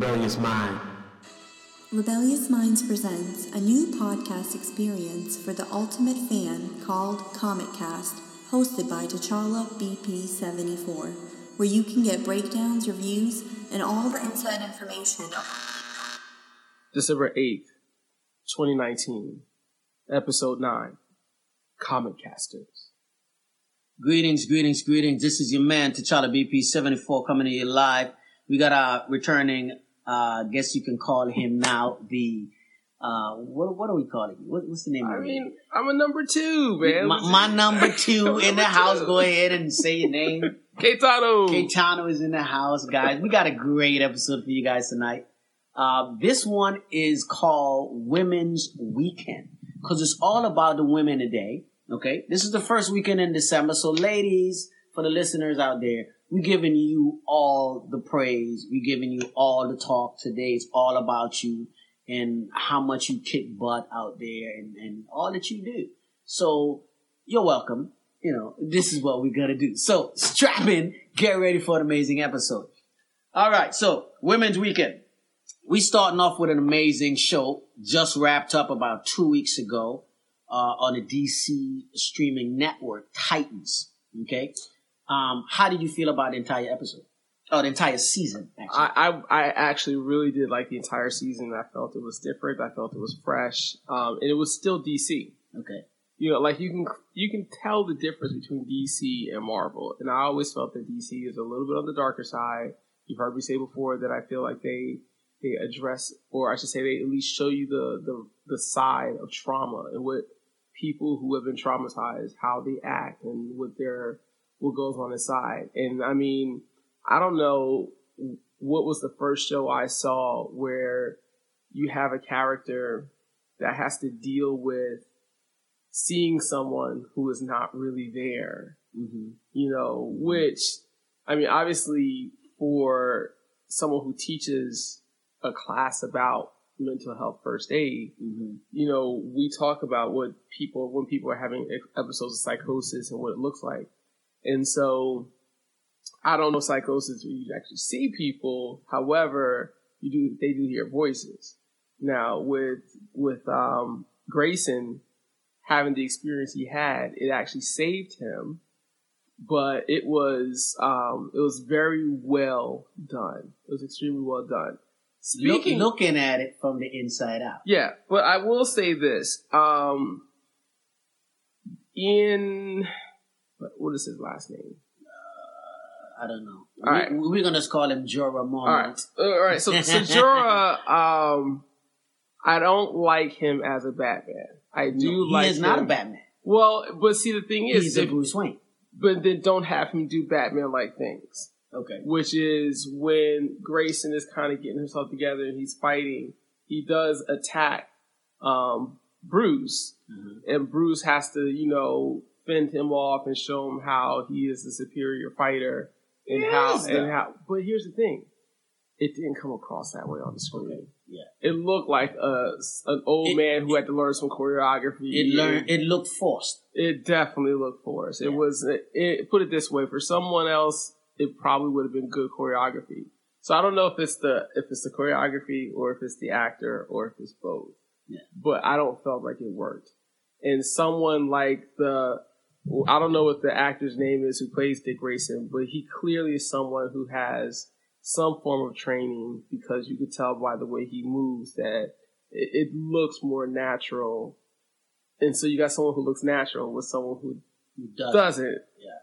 Rebellious Mind. Rebellious Minds presents a new podcast experience for the ultimate fan called Comic Cast, hosted by T'Challa BP74, where you can get breakdowns, reviews, and all the inside information. December 8th, 2019, Episode 9 Comic Casters. Greetings, greetings, greetings. This is your man, T'Challa BP74, coming to you live. We got our returning, uh, guess you can call him now, the, uh, what, what are we calling you? What, what's the name I of mean, I'm a number two, man. My, my number two in the house. Go ahead and say your name. Keitano. Keitano is in the house, guys. We got a great episode for you guys tonight. Uh, this one is called Women's Weekend because it's all about the women today. Okay, this is the first weekend in December, so ladies, for the listeners out there, we're giving you all the praise. We're giving you all the talk today. It's all about you and how much you kick butt out there and, and all that you do. So you're welcome. You know, this is what we're gonna do. So strap in, get ready for an amazing episode. All right, so Women's Weekend. We starting off with an amazing show, just wrapped up about two weeks ago uh, on the DC streaming network, Titans. Okay, um, how did you feel about the entire episode? Oh, the entire season. Actually. I, I I actually really did like the entire season. I felt it was different. I felt it was fresh, um, and it was still DC. okay. You know, like you can you can tell the difference between DC and Marvel. And I always felt that DC is a little bit on the darker side. You've heard me say before that I feel like they they address, or I should say, they at least show you the the, the side of trauma and what people who have been traumatized, how they act, and what their what goes on inside. And I mean, I don't know what was the first show I saw where you have a character that has to deal with seeing someone who is not really there, hmm you know, which, I mean, obviously for someone who teaches a class about mental health first aid, hmm you know, we talk about what people, when people are having episodes of psychosis and what it looks like. And so I don't know psychosis where you actually see people. However, you do, they do hear voices. Now with, with, um, Grayson having the experience he had, it actually saved him, but it was, um, it was very well done. It was extremely well done. Look, Speaking, looking at it from the inside out. yeah, but I will say this. Um, in what- what is his last name? I don't know. All right. we, we're gonna just call him Jorah All Mormont. right, all right. So, so Jorah, um, I don't like him as a Batman. I do No, he like. is not a Batman. Well, but see, the thing is, He's a Bruce Wayne. but then don't have him do Batman-like things. Okay. which is when Grayson is kind of getting himself together and he's fighting. He does attack um, Bruce, Mhm. and Bruce has to, you know, fend him off and show him how he is the superior fighter and how Yes, and how. But here's the thing: it didn't come across that way on the screen. Yeah. It looked like a, an old It- man who had to learn some choreography. It learned. It looked forced. It definitely looked forced. It was. It, it put it this way: for someone else, it probably would have been good choreography. So I don't know if it's the if it's the choreography or if it's the actor or if it's both. Yeah. But I don't felt like it worked. And someone like the I don't know what the actor's name is who plays Dick Grayson, but he clearly is someone who has some form of training because you could tell by the way he moves that it, it looks more natural. And so you got someone who looks natural with someone who It does. doesn't. Yeah.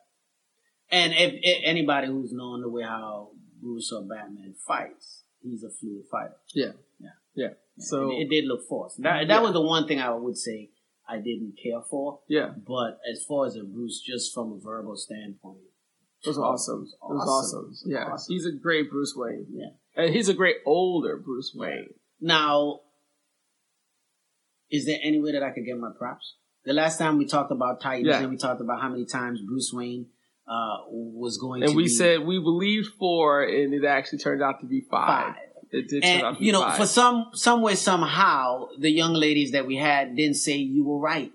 And if, if anybody who's known the way how Bruce or Batman fights, he's a fluid fighter. Yeah. Yeah. Yeah. So it, it did look forced. That, that Yeah. was the one thing I would say I didn't care for. yeah, But as far as a Bruce, just from a verbal standpoint, it was awesome. It was awesome. It was Yeah, awesome. he's a great Bruce Wayne. Yeah. and he's a great older Bruce Wayne. Now, is there any way that I could get my props? The last time we talked about Titans Yeah. and we talked about how many times Bruce Wayne uh, was going And we be said we believed four, and it actually turned out to be five. five. It did And you know, five. for some some way somehow, the young ladies that we had didn't say you were right.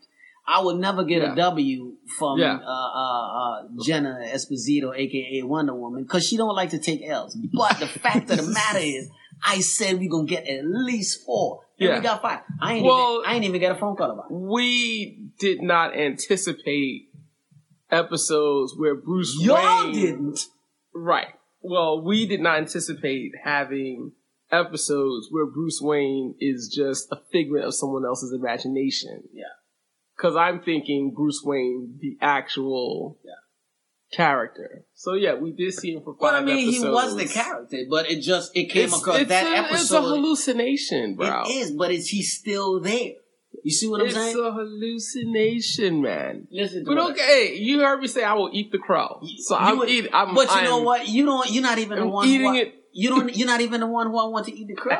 I would never get Yeah. a W from Yeah. uh, uh, uh, Jenna Esposito, aka Wonder Woman, because she don't like to take L's. But the fact of the matter is, I said we're gonna get at least four. And Yeah. we got five. I ain't Well- even I ain't even get a phone call about it. We did not anticipate episodes where Bruce Y'all Wayne didn't. Right. Well, we did not anticipate having episodes where Bruce Wayne is just a figment of someone else's imagination. Yeah. Because I'm thinking Bruce Wayne, the actual Yeah. character. So yeah, we did see him for five Well, I mean, episodes. he was the character, but it just it came It's, across it's that a, episode. It's a hallucination, bro. It is, but is he still there? You see what I'm It's saying? It's a hallucination, man. Listen to But okay, you heard me say I will eat the crow. So You I'm would- eating. I'm, but you I'm, know what? You don't. You're not even the I'm one. eating it. You don't. You're not even the one who I want to eat the crow.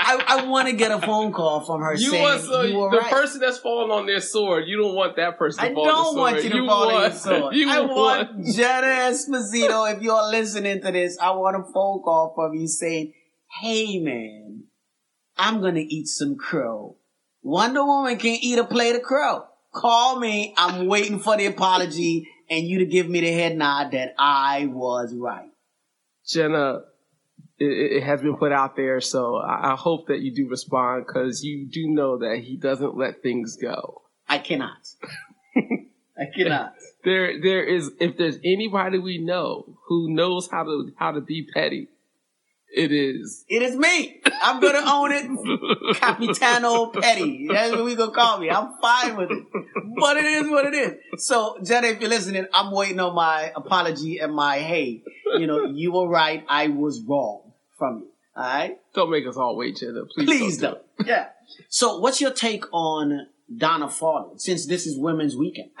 I, I want to get a phone call from her You saying want so you were the right. person that's falling on their sword. You don't want that person. To I don't want you to fall on your sword. You I want. want Jenna Esposito. If you're listening to this, I want a phone call from you saying, "Hey, man, I'm gonna eat some crow. Wonder Woman can eat a plate of crow. Call me. I'm waiting for the apology and you to give me the head nod that I was right." Jenna, it, it has been put out there, so I, I hope that you do respond because you do know that he doesn't let things go. I cannot. I cannot. There, there is. If there's anybody we know who knows how to how to be petty, it is. It is me. I'm gonna own it. Capitano Petty. That's what we gonna call me. I'm fine with it. But it is what it is. So, Jenna, if you're listening, I'm waiting on my apology and my hey, you know, you were right, I was wrong from you. Alright? Don't make us all wait, Jenna. Please, Please don't. don't. Yeah. So what's your take on Donna Fallen, since this is women's weekend?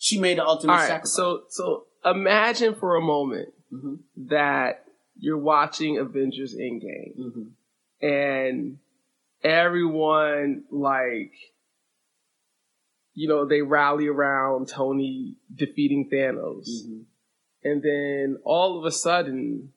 She made the ultimate All right. sacrifice. So, so imagine for a moment Mhm. that you're watching Avengers Endgame. Mhm. and everyone like you know they rally around Tony defeating Thanos Mhm. and then all of a sudden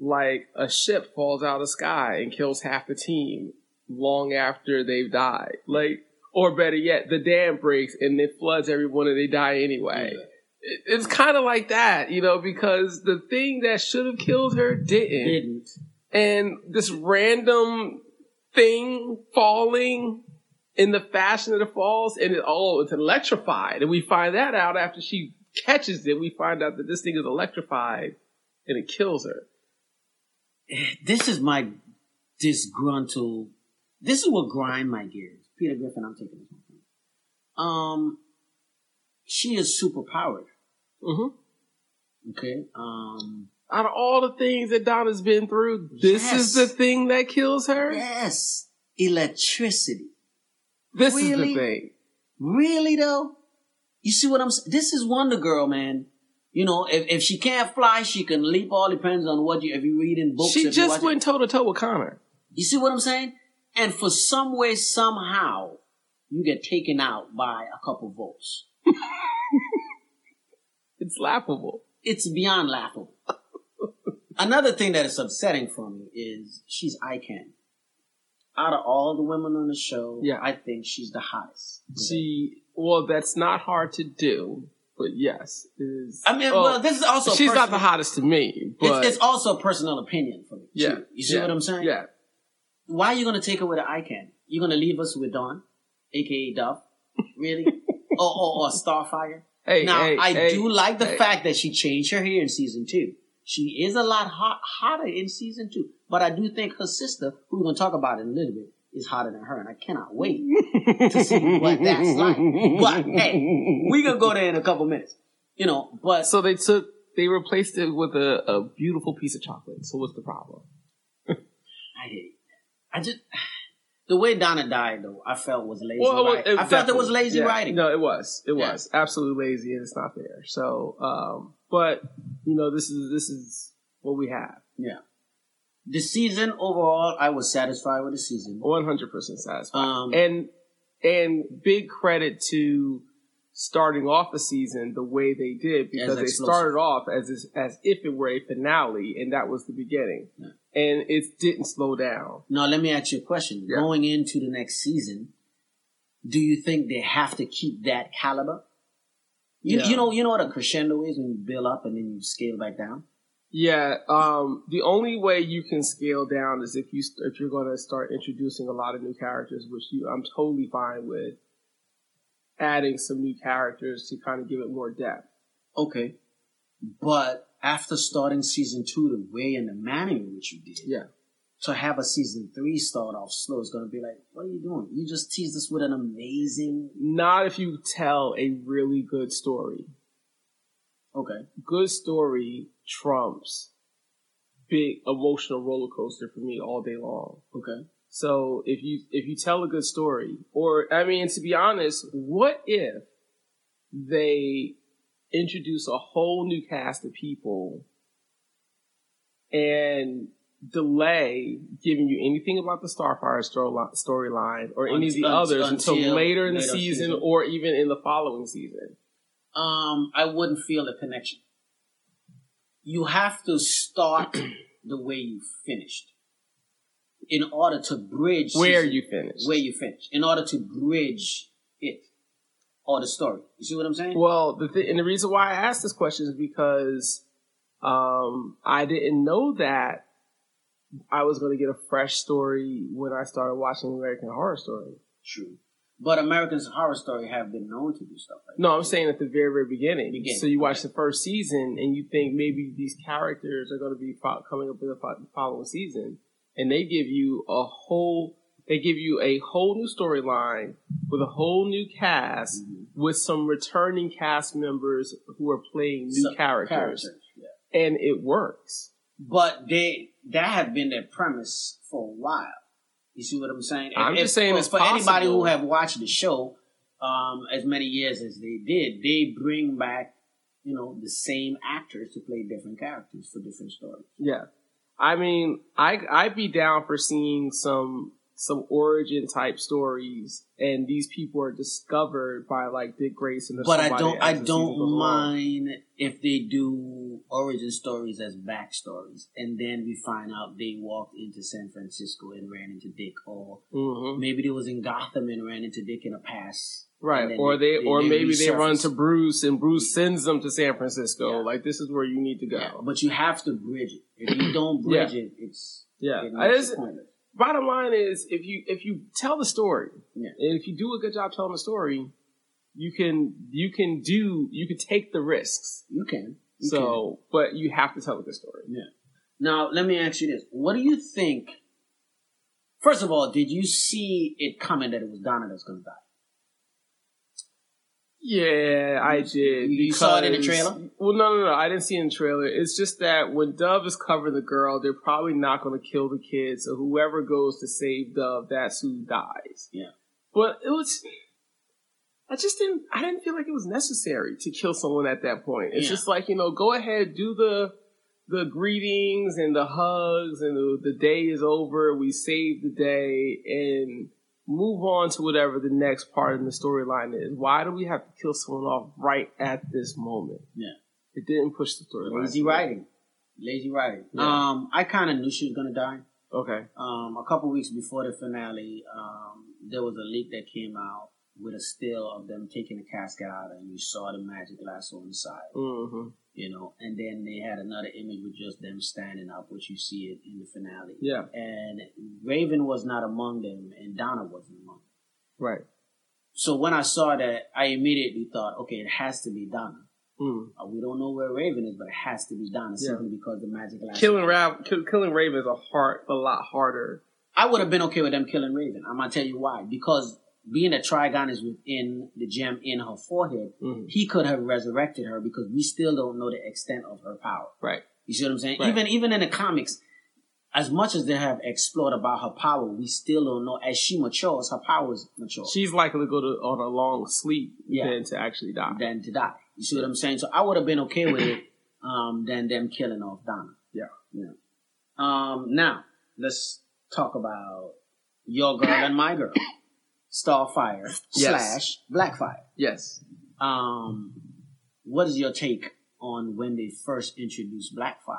like a ship falls out of the sky and kills half the team long after they've died like or better yet the dam breaks and it floods everyone and they die anyway Yeah. It- it's kind of like that you know because the thing that should have killed her didn't Didn't. and this random thing falling in the fashion that it falls, and it oh, it's electrified, and we find that out after she catches it. We find out that this thing is electrified, and it kills her. This is my disgruntled. This is what grind my gears. Peter Griffin, I'm taking this one. Um, she is super powered. Mm-hmm. Okay. Um, Out of all the things that Donna's been through, this Yes. is the thing that kills her. yes, electricity. This Really? is the thing. Really though? You see what I'm saying? This is Wonder Girl, man. You know, if, if she can't fly, she can leap. All depends on what you if you read in books. She just went toe to toe with Connor. You see what I'm saying? And for some way, somehow, you get taken out by a couple votes. It's laughable. It's beyond laughable. Another thing that is upsetting for me is she's eye candy. Out of all the women on the show, Yeah. I think she's the hottest. She well, that's not hard to do, but yes, is. I mean, oh, well, this is also she's not the hottest to me, but It's, it's also a personal opinion for me. too. yeah, you see yeah, what I'm saying? Yeah, Why are you gonna take her with an eye candy? You're gonna leave us with Dawn, aka Dove, really, or, or, or Starfire? Hey, now hey, I hey, do like the fact that she changed her hair in season two. She is a lot hot, hotter in season two, but I do think her sister, who we're gonna talk about in a little bit, is hotter than her, and I cannot wait to see what that's like. But hey, we gonna go there in a couple minutes, you know. But So they took, they replaced it with a, a beautiful piece of chocolate. So what's the problem? I hate. I just the way Donna died though. I felt was lazy. Well. I felt it was lazy yeah. writing. No, it was. It Yeah. was absolutely lazy, and it's not fair. So, um, but you know, this is this is what we have. Yeah. The season overall, I was satisfied with the season. One hundred percent satisfied. Um, and and big credit to starting off the season the way they did because they started off as as if it were a finale and that was the beginning Yeah. and it didn't slow down now let me ask you a question. Yeah. Going into the next season, do you think they have to keep that caliber? You, Yeah. you know, you know what a crescendo is when you build up and then you scale back down. Yeah, um, the only way you can scale down is if you if you're going to start introducing a lot of new characters, which you I'm totally fine with adding some new characters to kind of give it more depth. Okay. But after starting season two the way and the manner in which you did, Yeah, to have a season three start off slow is going to be like, what are you doing? You just teased us with an amazing. not if you tell a really good story. Okay. Good story trumps big emotional roller coaster for me all day long. Okay. So if you if you tell a good story, or I mean, to be honest, what if they introduce a whole new cast of people and delay giving you anything about the Starfire storyline or any of the others until, until later in the season, season. or even in the following season? Um, I wouldn't feel the connection. You have to start the way you finished in order to bridge Where you finish? where you finished in order to bridge it or the story. You see what I'm saying? Well, the th- and the reason why I asked this question is because um, I didn't know that I was going to get a fresh story when I started watching American Horror Story. True. But American Horror Story have been known to do stuff like No, I'm saying at the very, very beginning. Beginning, So you watch okay. the first season and you think maybe these characters are going to be fo- coming up in the fo- following season, and they give you a whole, they give you a whole new storyline with a whole new cast Mhm. with some returning cast members who are playing new Some characters, Yeah. and it works. But they that have been their premise for a while. You see what I'm saying? I'm just saying for, it's for anybody who have watched the show um, as many years as they did, they bring back you know the same actors to play different characters for different stories. Yeah, I mean, I I'd be down for seeing some some origin type stories, and these people are discovered by like Dick Grayson. Or But I don't I as the season goes don't along. mind if they do origin stories as backstories, and then we find out they walked into San Francisco and ran into Dick, or Mhm. maybe they was in Gotham and ran into Dick in a past. Right, or they, or maybe they run to Bruce and Bruce sends them to San Francisco. Yeah. Like this is where you need to go. Yeah, but you have to bridge it. If you don't bridge it, it's Yeah, it I just-. Bottom line is if you if you tell the story Yeah. and if you do a good job telling the story you can you can do you can take the risks You can. You so but you have to tell a good story can. now let me ask you this: What do you think? First of all, did you see it coming that it was Donna that was going to die? Yeah i did You saw it in the trailer? well no no no i didn't see it in the trailer it's just that when dove is covering the girl they're probably not going to kill the kid so whoever goes to save dove that's who dies Yeah. but it was I just didn't. I didn't feel like it was necessary to kill someone at that point. It's Yeah. just like you know, go ahead, do the the greetings and the hugs, and the, the day is over. We saved the day and move on to whatever the next part in the storyline is. Why do we have to kill someone off right at this moment? Yeah. It didn't push the storyline. Lazy writing. Lazy writing. Yeah. Um, I kind of knew she was going to die. Okay. Um, a couple weeks before the finale, um, there was a leak that came out with a still of them taking the casket out, and you saw the magic lasso inside. hmm you know, and then they had another image with just them standing up, which you see it in the finale. Yeah. And Raven was not among them, and Donna wasn't among them. Right. So when I saw that, I immediately thought, okay, it has to be Donna. Mm. Uh, we don't know where Raven is, but it has to be Donna Yeah. simply because the magic. Killing Rav, kill, killing Raven is a hard, a lot harder. I would have been okay with them killing Raven. I'm gonna tell you why. Because being that Trigon is within the gem in her forehead, Mhm. he could have resurrected her because we still don't know the extent of her power. Right. You see what I'm saying? Right. Even even in the comics, as much as they have explored about her power, we still don't know. As she matures, her powers mature. She's likely to go to on a long sleep Yeah. than to actually die. than to die. You see what I'm saying? So I would have been okay with it um, than them killing off Donna. Yeah. Yeah. Um, now let's talk about your girl and my girl, Starfire Yes. slash Blackfire. Yes. Um, what is your take on when they first introduced Blackfire?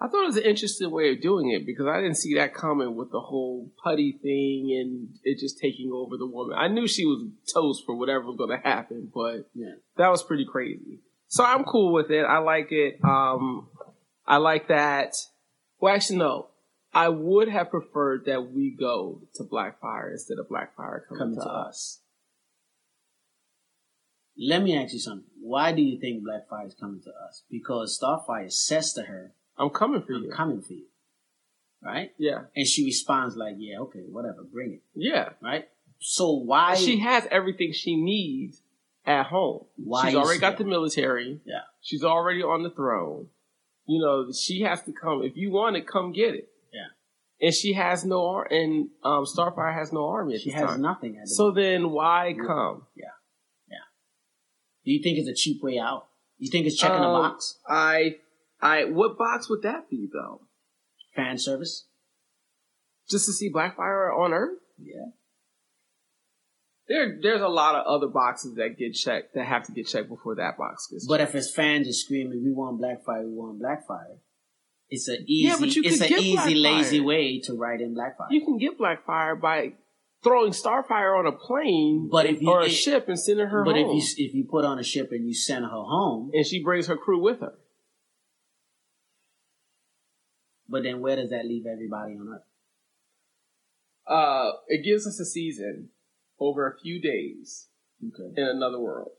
I thought it was an interesting way of doing it because I didn't see that coming with the whole putty thing and it just taking over the woman. I knew she was toast for whatever was going to happen, but Yeah. that was pretty crazy. So I'm cool with it. I like it. Um, I like that. Well, actually, no. I would have preferred that we go to Blackfire instead of Blackfire coming, Coming to, to us. Let me ask you something. Why do you think Blackfire is coming to us? Because Starfire says to her, I'm coming for you. I'm coming for you. Right? yeah, And she responds like, yeah, okay, whatever, bring it. yeah. Right? So why She has everything she needs at home. Why She's already got the military. Yeah. She's already on the throne. You know, she has to come. If you want it, come get it. And she has no ar- and um, Starfire has no army at she has time. nothing So then why Yeah. come? Yeah, yeah. Do you think it's a cheap way out? You think it's checking Um, a box? I, I, what box would that be though? Fan service? Just to see Blackfire on Earth? Yeah. There, there's a lot of other boxes that get checked that have to get checked before that box gets. But if it's fans are screaming, we want Blackfire, we want Blackfire. It's an easy, Yeah, but you it's an easy, lazy way to write in Blackfire. You can get Blackfire by throwing Starfire on a plane But if you- or a it- ship and sending her home. but home. if you if you put on a ship and you send her home, and she brings her crew with her. but then where does that leave everybody on Earth? Uh, it gives us a season over a few days Okay. in another world.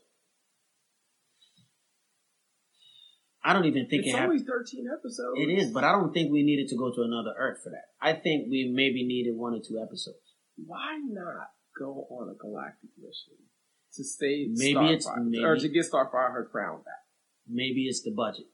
I don't even think it's it has. only 13 episodes. It is, but I don't think we needed to go to another Earth for that. I think we maybe needed one or two episodes. Why not go on a galactic mission to save Maybe Starfire, it's- maybe- or to get Starfire her crown back? Maybe it's the budget.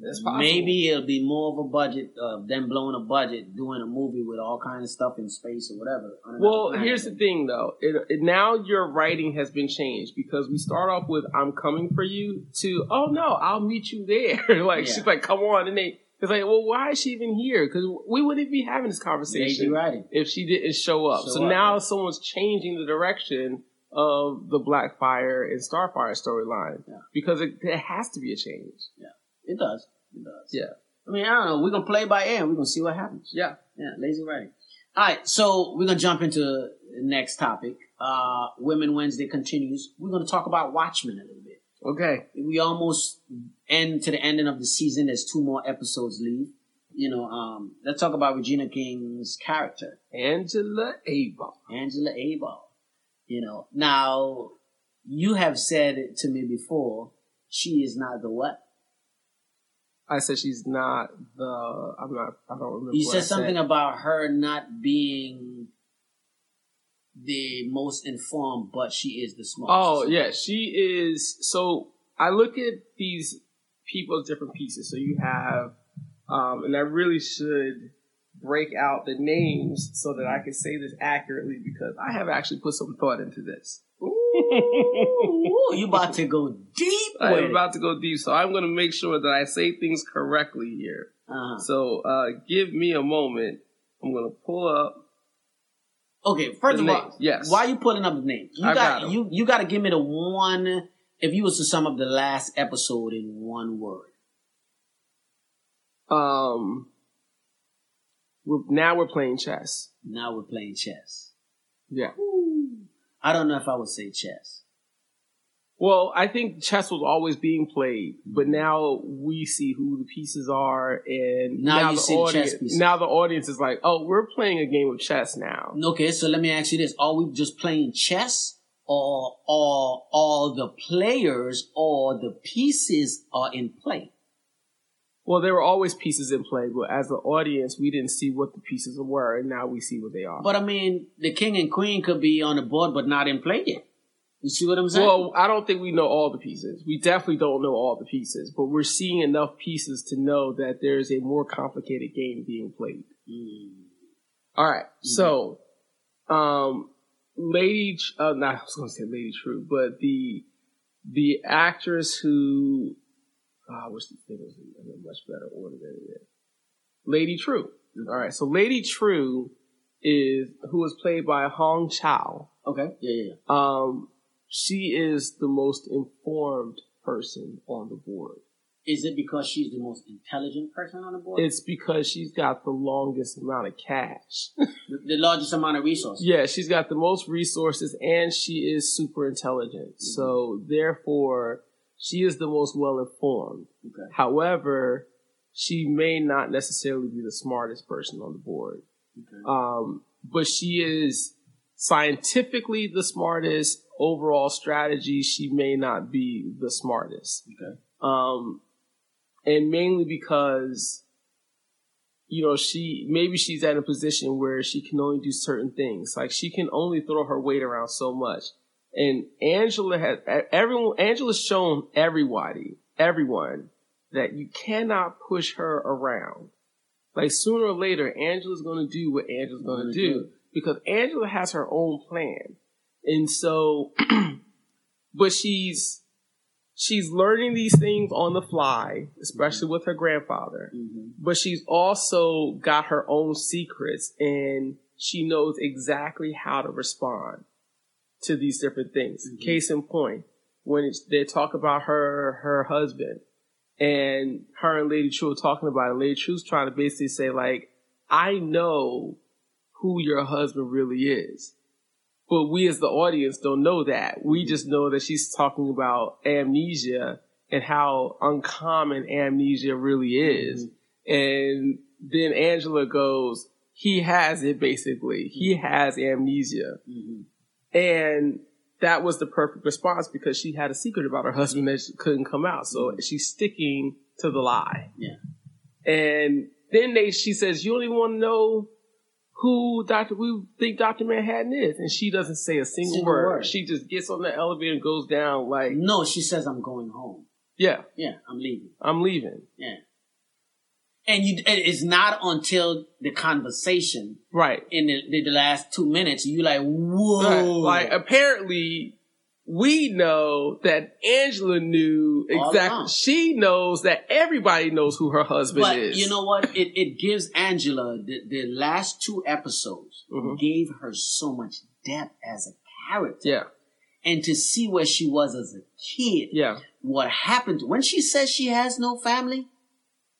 Maybe it'll be more of a budget of them blowing a budget doing a movie with all kinds of stuff in space or whatever. Well, planet. here's the thing, though. It, it, now your writing has been changed because we start off with "I'm coming for you" to "Oh no, I'll meet you there." like Yeah. she's like, "Come on," and they it's like, "Well, why is she even here?" Because we wouldn't be having this conversation if she didn't show up. Show so up, now yeah. someone's changing the direction of the Blackfire and Starfire storyline Yeah. because it, it has to be a change. It does. It does. Yeah. I mean, I don't know. We're gonna play by ear. We're gonna see what happens. Yeah. Yeah, lazy writing. All right, so we're gonna jump into the next topic. Uh, Women Wednesday continues. We're gonna talk about Watchmen a little bit. Okay. We almost end to the ending of the season. There's two more episodes leave. You know, um, let's talk about Regina King's character, Angela Abel. Angela Abel. You know, now you have said it to me before. She is not the what? I said she's not the. I'm not. I don't remember. You said something about her not being the most informed, but she is the smartest. Oh yeah, she is. So I look at these people as different pieces. So you have, um, and I really should break out the names so that I can say this accurately because I have actually put some thought into this. Ooh, you about to go deep I'm about to go deep, so I'm going to make sure that I say things correctly here. Uh-huh. So uh, give me a moment. I'm going to pull up. Okay, first of all, yes. why are you pulling up the name? You I got, got you you got to give me the one. If you was to sum up the last episode in one word, Um, we're, now we're playing chess. now we're playing chess. Yeah. I don't know if I would say chess. Well, I think chess was always being played, but mm-hmm. now we see who the pieces are, and Now you the see the audience, chess pieces. Now the audience is like, "Oh, we're playing a game of chess now." Okay, so let me ask you this: Are we just playing chess, or or all the players or the pieces are in play? Well, there were always pieces in play, but as an audience, we didn't see what the pieces were, and now we see what they are. But I mean, the king and queen could be on the board, but not in play yet. You see what I'm saying? well, I don't think we know all the pieces. We definitely don't know all the pieces, but we're seeing enough pieces to know that there's a more complicated game being played. Mm. All right. So, um, Lady, uh, not I was going to say Lady Trieu, but the the actress who, I wish the thing was in a much better order than it is. Lady Trieu. All right. So Lady Trieu is who was played by Hong Chau. Okay. Yeah, yeah. yeah. Um, she is the most informed person on the board. Is it because she's the most intelligent person on the board? It's because she's got the longest amount of cash. the, the largest amount of resources. Yeah, she's got the most resources and she is super intelligent. So therefore, she is the most well informed. Okay. However, she may not necessarily be the smartest person on the board. Okay. Um, but she is scientifically the smartest. Overall strategy, she may not be the smartest. Okay. Um, and mainly because, you know, she, maybe she's at a position where she can only do certain things. Like she can only throw her weight around so much. And Angela has, everyone, Angela's shown everybody, everyone that you cannot push her around. Like sooner or later, Angela's going to do what Angela's going to do because Angela has her own plan. And so, but she's, she's learning these things on the fly, especially with her grandfather. Mhm. But she's also got her own secrets and she knows exactly how to respond to these different things. Mhm. Case in point, when it's, they talk about her, her husband and her and Lady Trieu are talking about it, Lady Trieu's trying to basically say like, I know who your husband really is. But we as the audience don't know that. We just know that she's talking about amnesia and how uncommon amnesia really is. And then Angela goes, he has it basically. He has amnesia. Mhm. And that was the perfect response because she had a secret about her husband that she couldn't come out. So mm-hmm. she's sticking to the lie. Yeah. And then they, she says, you don't even want to know who Dr. we think Dr. Manhattan is. And she doesn't say a single, Single word. word. She just gets on the elevator and goes down like, No, she says I'm going home. yeah, Yeah, I'm leaving. I'm leaving. Yeah. And you, it's not until the conversation Right. in the, the, the last two minutes you like, whoa. Right. Like apparently we know that Angela knew exactly. She knows that everybody knows who her husband but is. you know what? It it gives Angela the, the last two episodes Mhm. gave her so much depth as a character, Yeah. and to see where she was as a kid, Yeah. what happened when she says she has no family,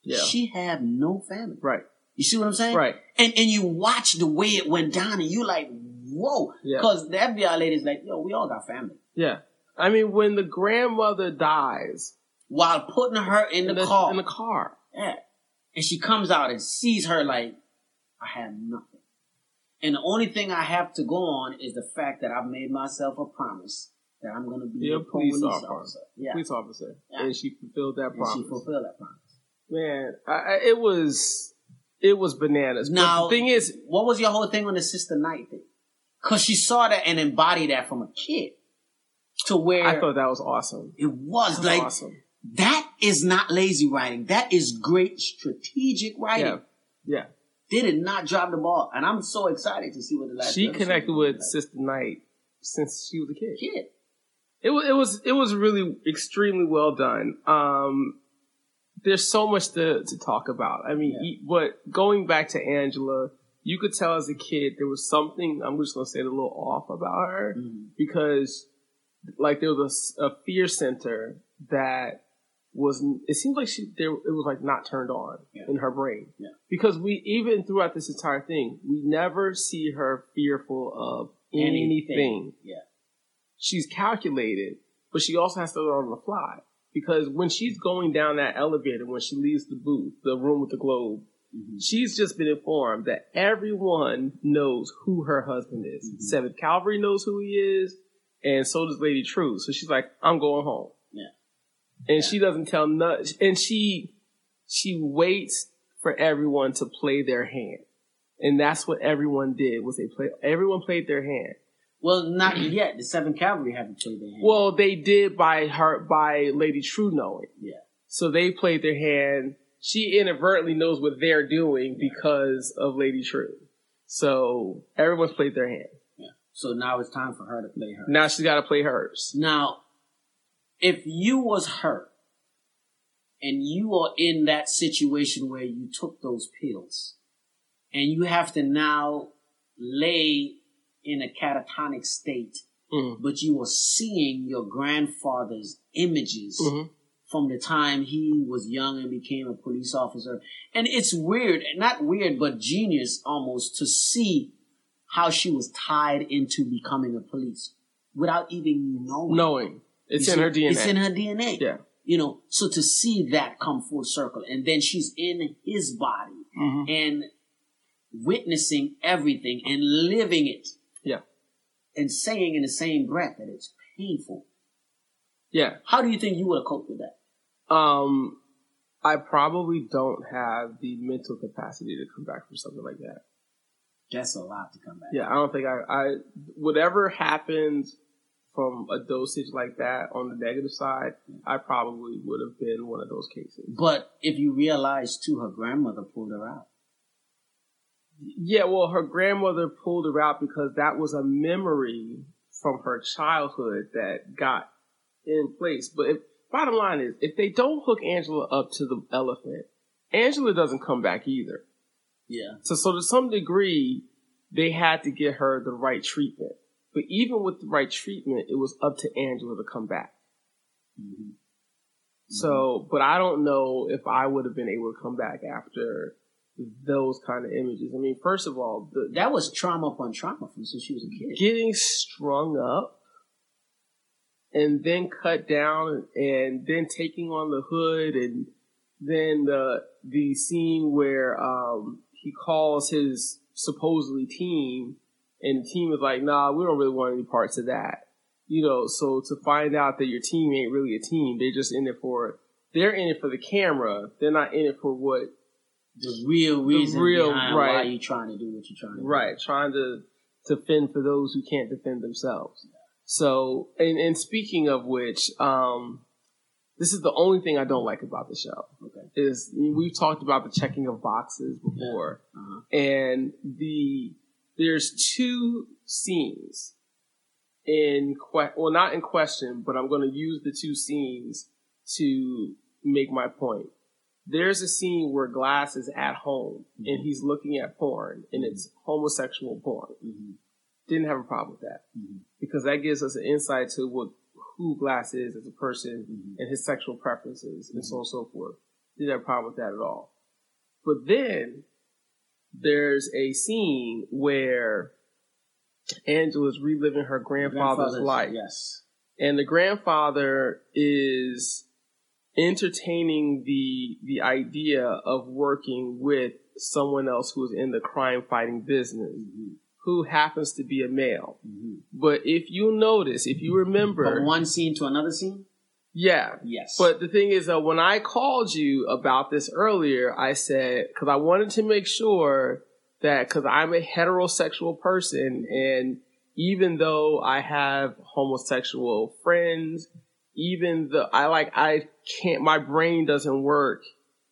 Yeah. she have no family. right. You see what I'm saying? Right. And and you watch the way it went down, and you like, whoa, Yeah. because the FBI lady's like, yo, we all got family. Yeah. I mean, when the grandmother dies While putting her in the, in the car, in the car, Yeah. And she comes out and sees her like, I have nothing. And the only thing I have to go on is the fact that I've made myself a promise that I'm going to be a police police, officer. officer. Yeah. police officer, Yeah. and she fulfilled that and promise. she fulfilled that promise. Man, I, it was it was bananas. But Now, the thing is, what was your whole thing on the Sister Night thing? Because she saw that and embodied that from a kid to where I thought that was awesome. it was was like, awesome. that is not lazy writing. That is great strategic writing. Yeah. Yeah. They did not drop the ball. And I'm so excited to see what the last She connected with like. Sister Night since she was a kid. kid. It was it was it was really extremely well done. Um, there's so much to to talk about. I mean, Yeah. but going back to Angela, you could tell as a kid there was something. I'm just gonna say it a little off about her Mhm. because, like, there was a fear center that was. It seems like she there it was like not turned on Yeah. in her brain. Yeah. Because we even throughout this entire thing, we never see her fearful of anything Yeah. she's calculated, but she also has to learn on the fly. Because when she's going down that elevator, when she leaves the booth, the room with the globe, Mhm. she's just been informed that everyone knows who her husband is. Mhm. Seventh Kavalry knows who he is, and so does Lady Trieu. So she's like, I'm going home. Yeah. And she doesn't tell none, and she, she waits for everyone to play their hand. And that's what everyone did was they play, everyone played their hand. Well, not yet. The Seven Kavalry haven't played their hand. Well, they did by her by Lady Trieu knowing. yeah. So they played their hand. She inadvertently knows what they're doing because of Lady Trieu. So everyone's played their hand. Yeah. So now it's time for her to play her. Now she's got to play hers. Now, if you was her and you are in that situation where you took those pills and you have to now lay in a catatonic state, Mm. but you are seeing your grandfather's images Mhm. from the time he was young and became a police officer. And it's weird, not weird, but genius almost to see how she was tied into becoming a police without even knowing. Knowing it's You in see, her DNA. It's in her DNA. Yeah. You know, so to see that come full circle, and then she's in his body Mhm. and witnessing everything and living it. And saying in the same breath that it's painful. Yeah. How do you think you would have coped with that? Um, I probably don't have the mental capacity to come back from something like that. That's a lot to come back. Yeah, I don't think I, I whatever happens from a dosage like that on the negative side, I probably would have been one of those cases. But if you realize too, her grandmother pulled her out. Yeah, well, her grandmother pulled her out because that was a memory from her childhood that got in place. But if, bottom line is, if they don't hook Angela up to the elephant, Angela doesn't come back either. Yeah. So, so to some degree, they had to get her the right treatment. But even with the right treatment, it was up to Angela to come back. hmm So, but I don't know if I would have been able to come back after those kind of images. I mean, first of all, the, That was trauma upon trauma from since she was a kid. getting strung up and then cut down and then taking on the hood and then the the scene where um he calls his supposedly team and the team is like nah we don't really want any parts of that you know so to find out that your team ain't really a team they're just in it for they're in it for the camera they're not in it for what The real reason real- behind why right. you're trying to do what you're trying to do. right trying to to fend for those who can't defend themselves so and and speaking of which um this is the only thing i don't like about the show Okay. is we've talked about the checking of boxes before Uh-huh. and the there's two scenes in que- well not in question but i'm going to use the two scenes to make my point there's a scene where glass is at home and he's looking at porn and it's homosexual porn hmm didn't have a problem with that Mhm. because that gives us an insight to what who glass is as a person Mhm. and his sexual preferences and so on and so forth didn't have a problem with that at all but then there's a scene where Angela's reliving her grandfather's, life. Yes. And the grandfather is entertaining the the idea of working with someone else who's in the crime fighting business hmm who happens to be a male. hmm But if you notice, if you remember, From one scene to another scene. yeah. Yes. But the thing is that when I called you about this earlier, I said, cause I wanted to make sure that, cause I'm a heterosexual person and even though I have homosexual friends, even though I like, I can't, my brain doesn't work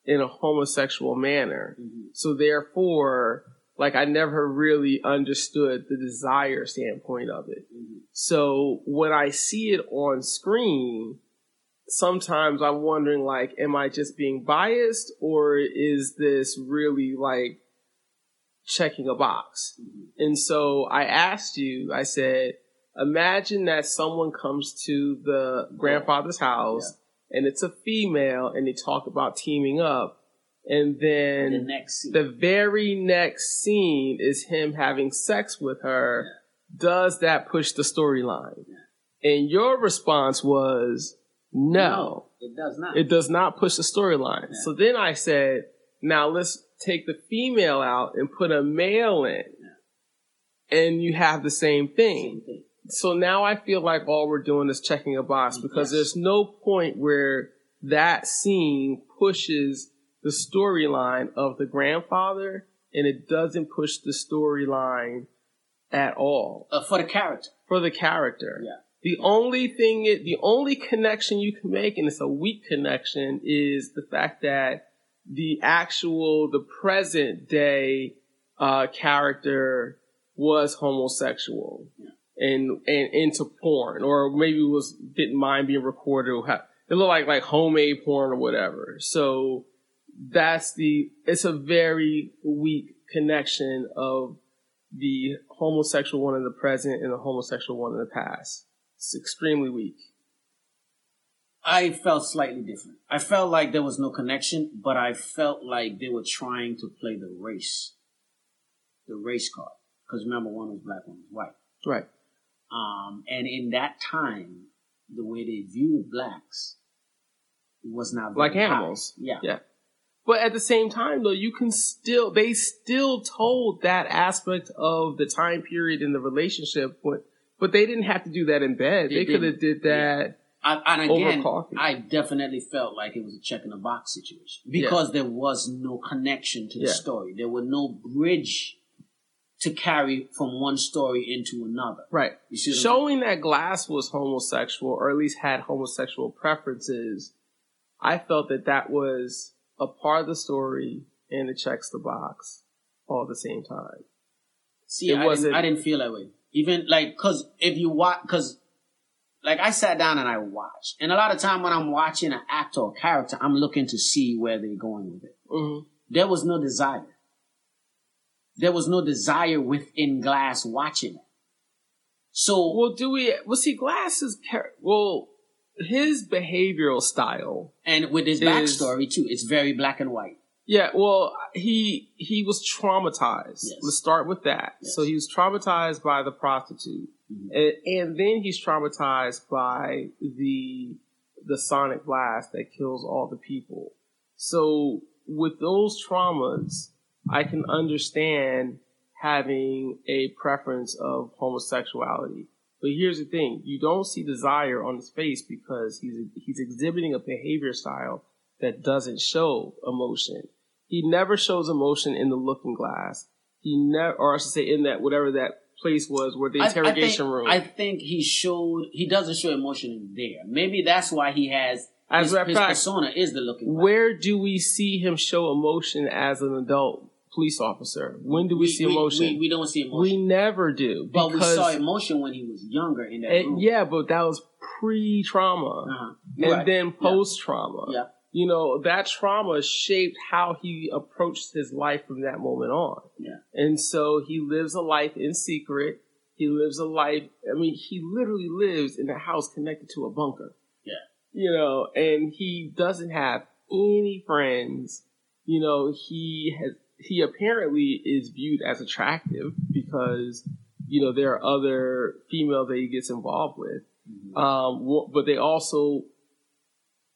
in a homosexual manner. Mhm. So therefore, like I never really understood the desire standpoint of it. Mhm. So when I see it on screen, sometimes I'm wondering like, am I just being biased or is this really like checking a box? Mhm. And so I asked you, I said, imagine that someone comes to the grandfather's house and it's a female and they talk about teaming up. And then the next scene. the very next scene is him having sex with her. Does that push the storyline? And your response was no, it does not. it does not push the storyline. Yeah. So then I said, now let's take the female out and put a male in. And you have the same thing. Same thing. So now I feel like all we're doing is checking a box because Yes. there's no point where that scene pushes the storyline of the grandfather and it doesn't push the storyline at all Uh, for the character. for the character. Yeah. The only thing, it, the only connection you can make, and it's a weak connection, is the fact that the actual, the present day uh, character was homosexual Yeah. And and into porn, or maybe was didn't mind being recorded. Or ha- it looked like like homemade porn or whatever. So that's the. It's a very weak connection of the homosexual one in the present and the homosexual one in the past. It's extremely weak. I felt slightly different. I felt like there was no connection, but I felt like they were trying to play the race, the race card. Because remember, one was black, one was white. Right. Um, and in that time, the way they viewed blacks was not like very high. animals. Yeah. Yeah. But at the same time, though, you can still they still told that aspect of the time period in the relationship, but but they didn't have to do that in bed. They They, could have did that. I, and Over again, coffee. I definitely felt like it was a check in the box situation because there was no connection to the Yeah. story. There was no bridge to carry from one story into another. Right. You see what I'm Showing that Glass was homosexual, or at least had homosexual preferences, I felt that that was a part of the story and it checks the box all at the same time. See, It I, wasn't- didn't, I didn't feel that way. Even like, cause if you watch, cause like I sat down and I watched, and a lot of time when I'm watching an actor or character, I'm looking to see where they're going with it. hmm There was no desire. There was no desire within Glass watching it. So Well, do we? Well, see, Glass is char- well, his behavioral style. and with his is- backstory too, it's very black and white. Yeah, well, he he was traumatized. Yes. Let's start with that. Yes. So he was traumatized by the prostitute, Mhm. and, and then he's traumatized by the the sonic blast that kills all the people. So with those traumas, I can understand having a preference of homosexuality. But here's the thing: you don't see desire on his face because he's he's exhibiting a behavior style that doesn't show emotion. He never shows emotion in the looking glass. He never, or I should say, in that whatever that place was, where the interrogation I think, room. I think he showed he doesn't show emotion in there. Maybe that's why he has As his, his fact, persona is the looking. glass. where do we see him show emotion as an adult police officer? When do we, see emotion? We, we don't see emotion. We never do. but we saw emotion when he was younger in that and- room. yeah, but that was pre-trauma. Uh-huh. and Right. then post-trauma. Yeah. You know, that trauma shaped how he approached his life from that moment on. Yeah. And so he lives a life in secret. He lives a life, I mean, he literally lives in a house connected to a bunker. Yeah. You know, and he doesn't have any friends. You know, he has, he apparently is viewed as attractive because, you know, there are other females that he gets involved with. Mhm. Um, but they also,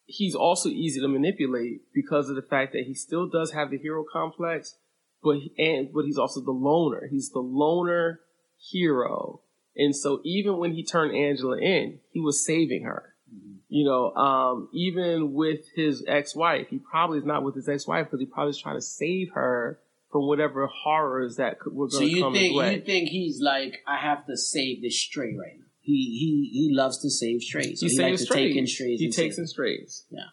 he's also easy to manipulate because of the fact that he still does have the hero complex, but he- and but he's also the loner. He's the loner hero, and so even when he turned Angela in, he was saving her. Mhm. You know, um, even with his ex-wife, he probably is not with his ex-wife because he probably is trying to save her from whatever horrors that could, were So going to you come think his way. you think he's like I have to save this stray right now? He he he loves to save strays. So he likes to strays. take in strays. He takes in strays. Yeah,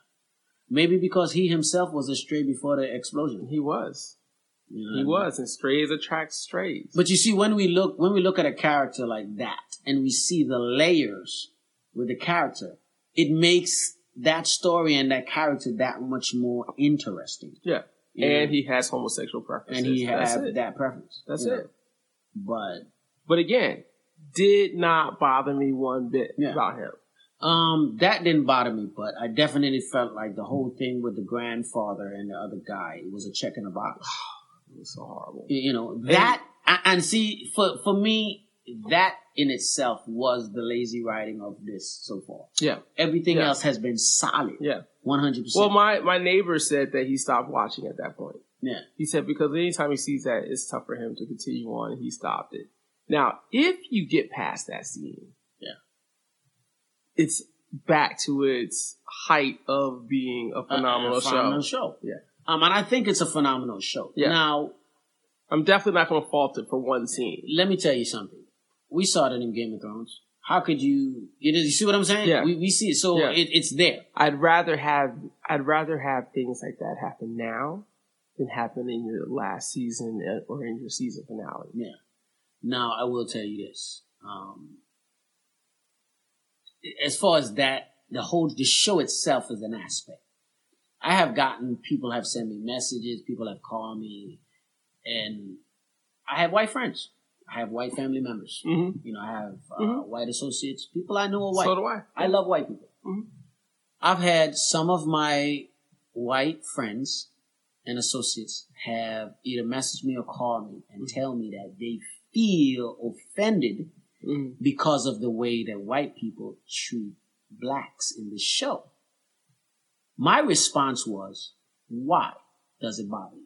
maybe because he himself was a stray before the explosion. He was. You know He I mean? was, and strays attract strays. But you see, when we look when we look at a character like that, and we see the layers with the character, it makes that story and that character that much more interesting. yeah, You know? and he has homosexual preferences. and he has that preference. That's know. it. But But again, did not bother me one bit Yeah. about him. um, that didn't bother me. But I definitely felt like the whole thing with the grandfather and the other guy was a check in the box. It was so horrible. You you know that, and, and see for for me, that in itself was the lazy writing of this so far. Yeah, Everything Yeah. else has been solid. yeah. 100%. Well, percent. my my neighbor said that he stopped watching at that point. Yeah. He said because anytime he sees that, it's tough for him to continue on, he stopped it. Now, if you get past that scene, Yeah. it's back to its height of being a phenomenal a show. phenomenal show. Yeah. Um, and I think it's a phenomenal show. Yeah. Now, I'm definitely not going to fault it for one scene. let me tell you something. We saw that in Game of Thrones. How could you? You, know, you see what I'm saying? Yeah. We, we see it. So Yeah. it, it's there. I'd rather have I'd rather have things like that happen now than happen in your last season uh, or in your season finale. Yeah. Now I will tell you this. Um, as far as that, the whole the show itself is an aspect. I have gotten people have sent me messages. People have called me, and I have white friends. I have white family members. Mm-hmm. You know, I have uh, Mhm. white associates. People I know are white. So do I. I love white people. Mhm. I've had some of my white friends and associates have either messaged me or called me and tell me that they feel offended Mhm. because of the way that white people treat blacks in the show. My response was, why does it bother you?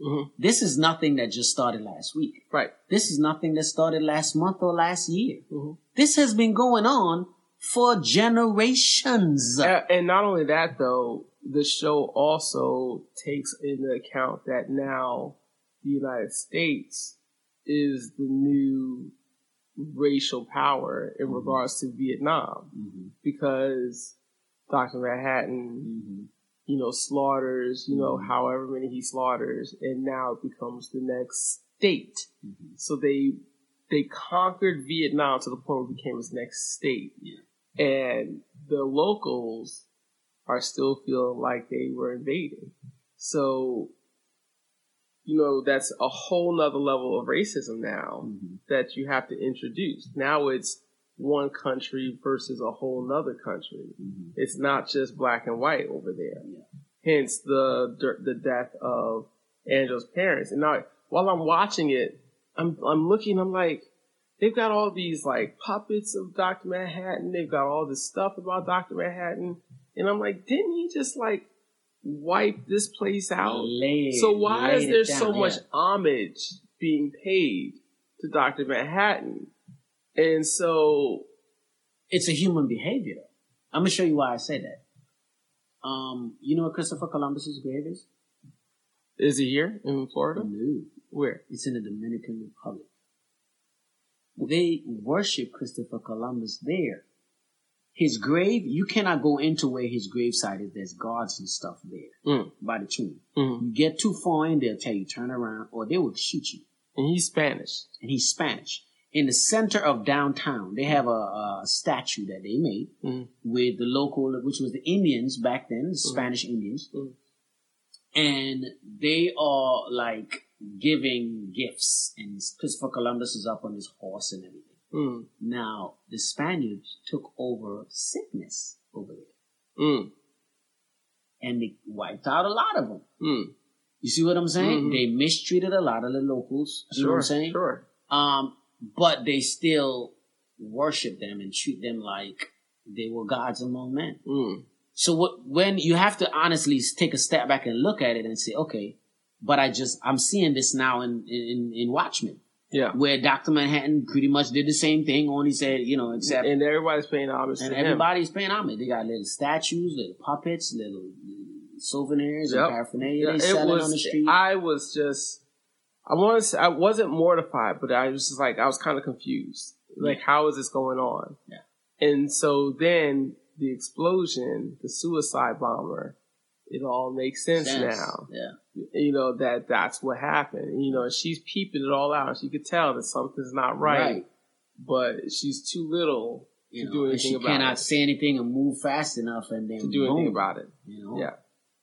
Mhm. This is nothing that just started last week. Right. This is nothing that started last month or last year. Mhm. This has been going on for generations. A- And not only that, though, the show also takes into account that now the United States is the new racial power in regards to Vietnam Mhm, because Dr. Manhattan, mhm. You know, slaughters, you know, Mhm. however many he slaughters, and now it becomes the next state. Mhm. So they they conquered Vietnam to the point where it became its next state. Yeah. And the locals are still feeling like they were invaded. So, you know, that's a whole nother level of racism now Mhm. that you have to introduce. Now it's one country versus a whole nother country. Mhm. It's not just black and white over there. Yeah. Hence the the death of Angela's parents. And now, while I'm watching it, I'm I'm looking. I'm like, they've got all these like puppets of Doctor Manhattan. They've got all this stuff about Doctor Manhattan, and I'm like, didn't he just like wipe this place out? So why is there down, so much homage being paid to Doctor Manhattan? And so, It's a human behavior. I'm gonna show you why I say that. Um, you know what Christopher Columbus's grave is? is he here in Florida? No, Where? it's in the Dominican Republic. They worship Christopher Columbus there. His grave, you cannot go into where his gravesite is. There's guards and stuff there Mm. by the tomb. hmm You get too far in, they'll tell you turn around, or they will shoot you. And he's Spanish. And he's Spanish. In the center of downtown, they have a, a statue that they made Mhm. with the local, which was the Indians back then, the Spanish Indians. Mhm. And they are like giving gifts, and Christopher Columbus is up on his horse and everything. Mm. Now, the Spaniards took over sickness over there, Mm. and they wiped out a lot of them. Mm. You see what I'm saying? They mistreated a lot of the locals. You know what I'm saying? Sure. Um, but they still worship them and treat them like they were gods among men. Mm. So what, when you have to honestly take a step back and look at it and say, okay, but I just, I'm seeing this now in, in, in Watchmen, Yeah. where Dr. Manhattan pretty much did the same thing, only said, you know, except, And everybody's paying homage and to him. everybody's paying homage. They got little statues, little puppets, little souvenirs Yep. and paraphernalia Yeah, they selling was. on the street. I was just. I want to. Say, I wasn't mortified, but I was just like I was kind of confused. Like, how is this going on? Yeah. And so then the explosion, the suicide bomber, it all makes sense, Sense. now. Yeah. You know that that's what happened. You know, she's peeping it all out. She could tell that something's not right, Right. but she's too little You to know, do anything she about cannot it. Cannot say anything and move fast enough and then To do anything about it. You know? Yeah.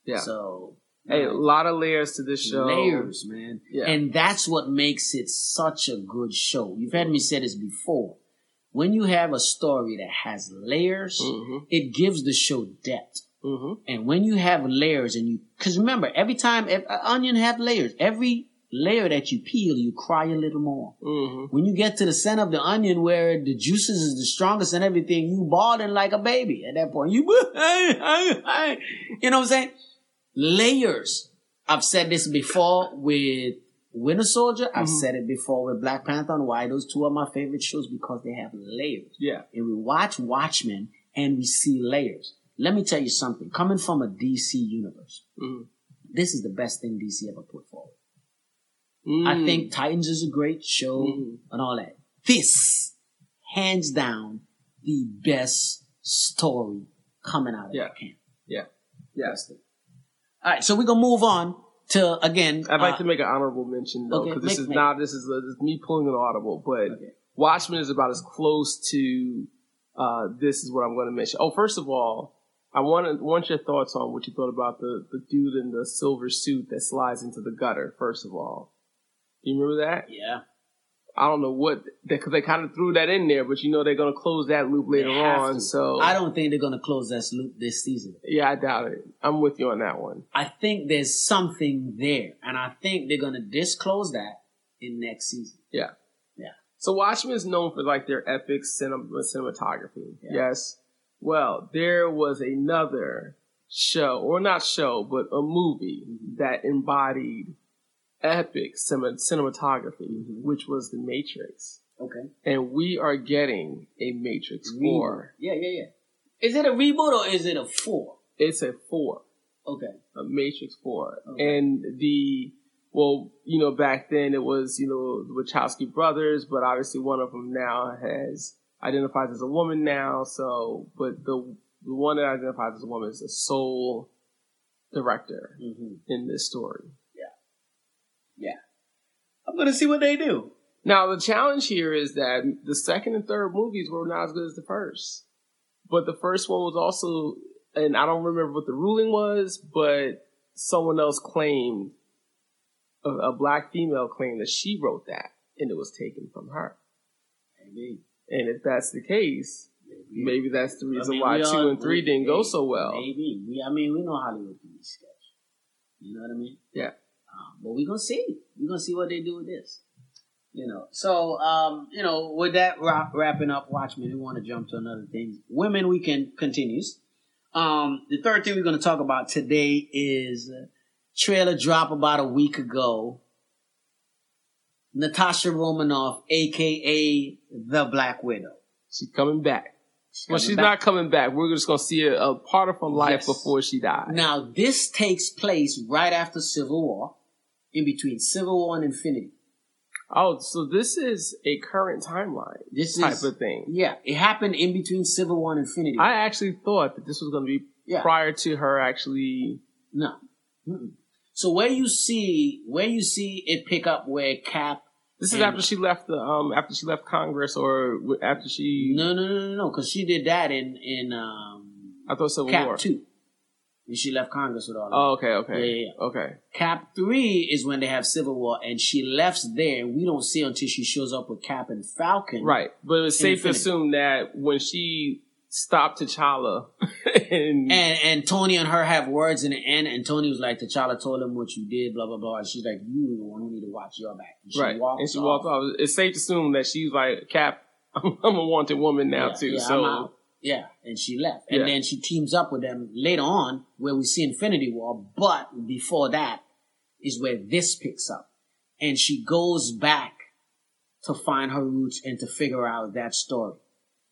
Yeah. So Hey, a lot of layers to this show. layers, man. Yeah. And that's what makes it such a good show. You've heard me say this before. When you have a story that has layers, hmm it gives the show depth. hmm And when you have layers and you, cause remember, every time, ev- an onion have layers. Every layer that you peel, you cry a little more. hmm When you get to the center of the onion where the juices is the strongest and everything, you bawling like a baby at that point. You, you know what I'm saying? Layers. I've said this before with Winter Soldier. I've Mhm. said it before with Black Panther and why those two are my favorite shows because they have layers. Yeah. And we watch Watchmen and we see layers. Let me tell you something. Coming from a DC universe, hmm this is the best thing DC ever put forward. Mm. I think Titans is a great show Mhm. and all that. This, hands down, the best story coming out of Yeah. that camp. Yeah. Yeah. That's it. All right, so we're gonna move on to again. I'd like uh, to make an honorable mention though, okay, because this is not this is, this is me pulling an audible, but Okay. Watchmen is about as close to uh, this is what I'm going to mention. Oh, first of all, I want want your thoughts on what you thought about the the dude in the silver suit that slides into the gutter. First of all, Do you remember that? Yeah, I don't know what because they kind of threw that in there, but you know they're going to close that loop later They on. to. So I don't think they're gonna close that loop this season. yeah, I doubt it. I'm with you on that one. I think there's something there, and I think they're gonna disclose that in next season. Yeah. Yeah. So Watchmen is known for like their epic cinem- cinematography. Yeah. Yes. Well, there was another show, or not show, but a movie mm-hmm. that embodied epic cinem- cinematography, Mhm. which was The Matrix. Okay. And we are getting a Matrix Reboot. 4. Yeah, yeah, yeah. Is it a reboot or is it a four? It's a 4. Okay. a Matrix Four, Okay. and the well, you know, back then it was you know the Wachowski brothers, but obviously one of them now has identifies as a woman now. So, but the the one that identifies as a woman is the sole director hmm in this story. I'm gonna see what they do. Now the challenge here is that the second and third movies were not as good as the first, but the first one was also, and I don't remember what the ruling was, but someone else claimed, a, a black female claimed that she wrote that and it was taken from her. Maybe. And if that's the case, Maybe. maybe that's the reason I mean, why two all- and three we- didn't go so well. Maybe. We, I mean, we know Hollywood can be sketch. You know what I mean? Yeah. Um, but we're gonna see. We're gonna see what they do with this. You know. So, um, you know, with that wrap, wrapping up, Watchmen, we want to jump to another thing. Women Weekend continues. Um, the third thing we're gonna talk about today is trailer drop about a week ago. Natasha Romanoff, aka the Black Widow. She's coming back. well, coming she's back. not coming back. We're just gonna see a, a part of her life Yes. before she dies. Now, this takes place right after Civil War, in between Civil War and Infinity. Oh, so this is a current timeline This type is, of thing. yeah, it happened in between Civil War and Infinity. I actually thought that this was going to be Yeah. prior to her actually. no. Mm-mm. So where you see, where you see it pick up where Cap, This is after she left the um after she left Congress or after she. no, no, no, no, no, because she did that in, in, um, I thought Civil Cap War. 2. And she left Congress with all that. Oh, okay, okay, Yeah, yeah, okay. Cap 3 is when they have Civil War, and she left there, and we don't see until she shows up with Cap and Falcon. Right, but it's safe to assume that when she stopped T'Challa and, And and Tony and her have words in the end, and Tony was like, T'Challa told him what you did, blah blah blah. And she's like, you the one who need to watch your back. And she right, and she off. walked off. It's safe to assume that she's like Cap. I'm a wanted woman now Yeah, too. yeah, so. Yeah, and she left, and Yeah. then she teams up with them later on, where we see Infinity War. But before that is where this picks up, and she goes back to find her roots and to figure out that story.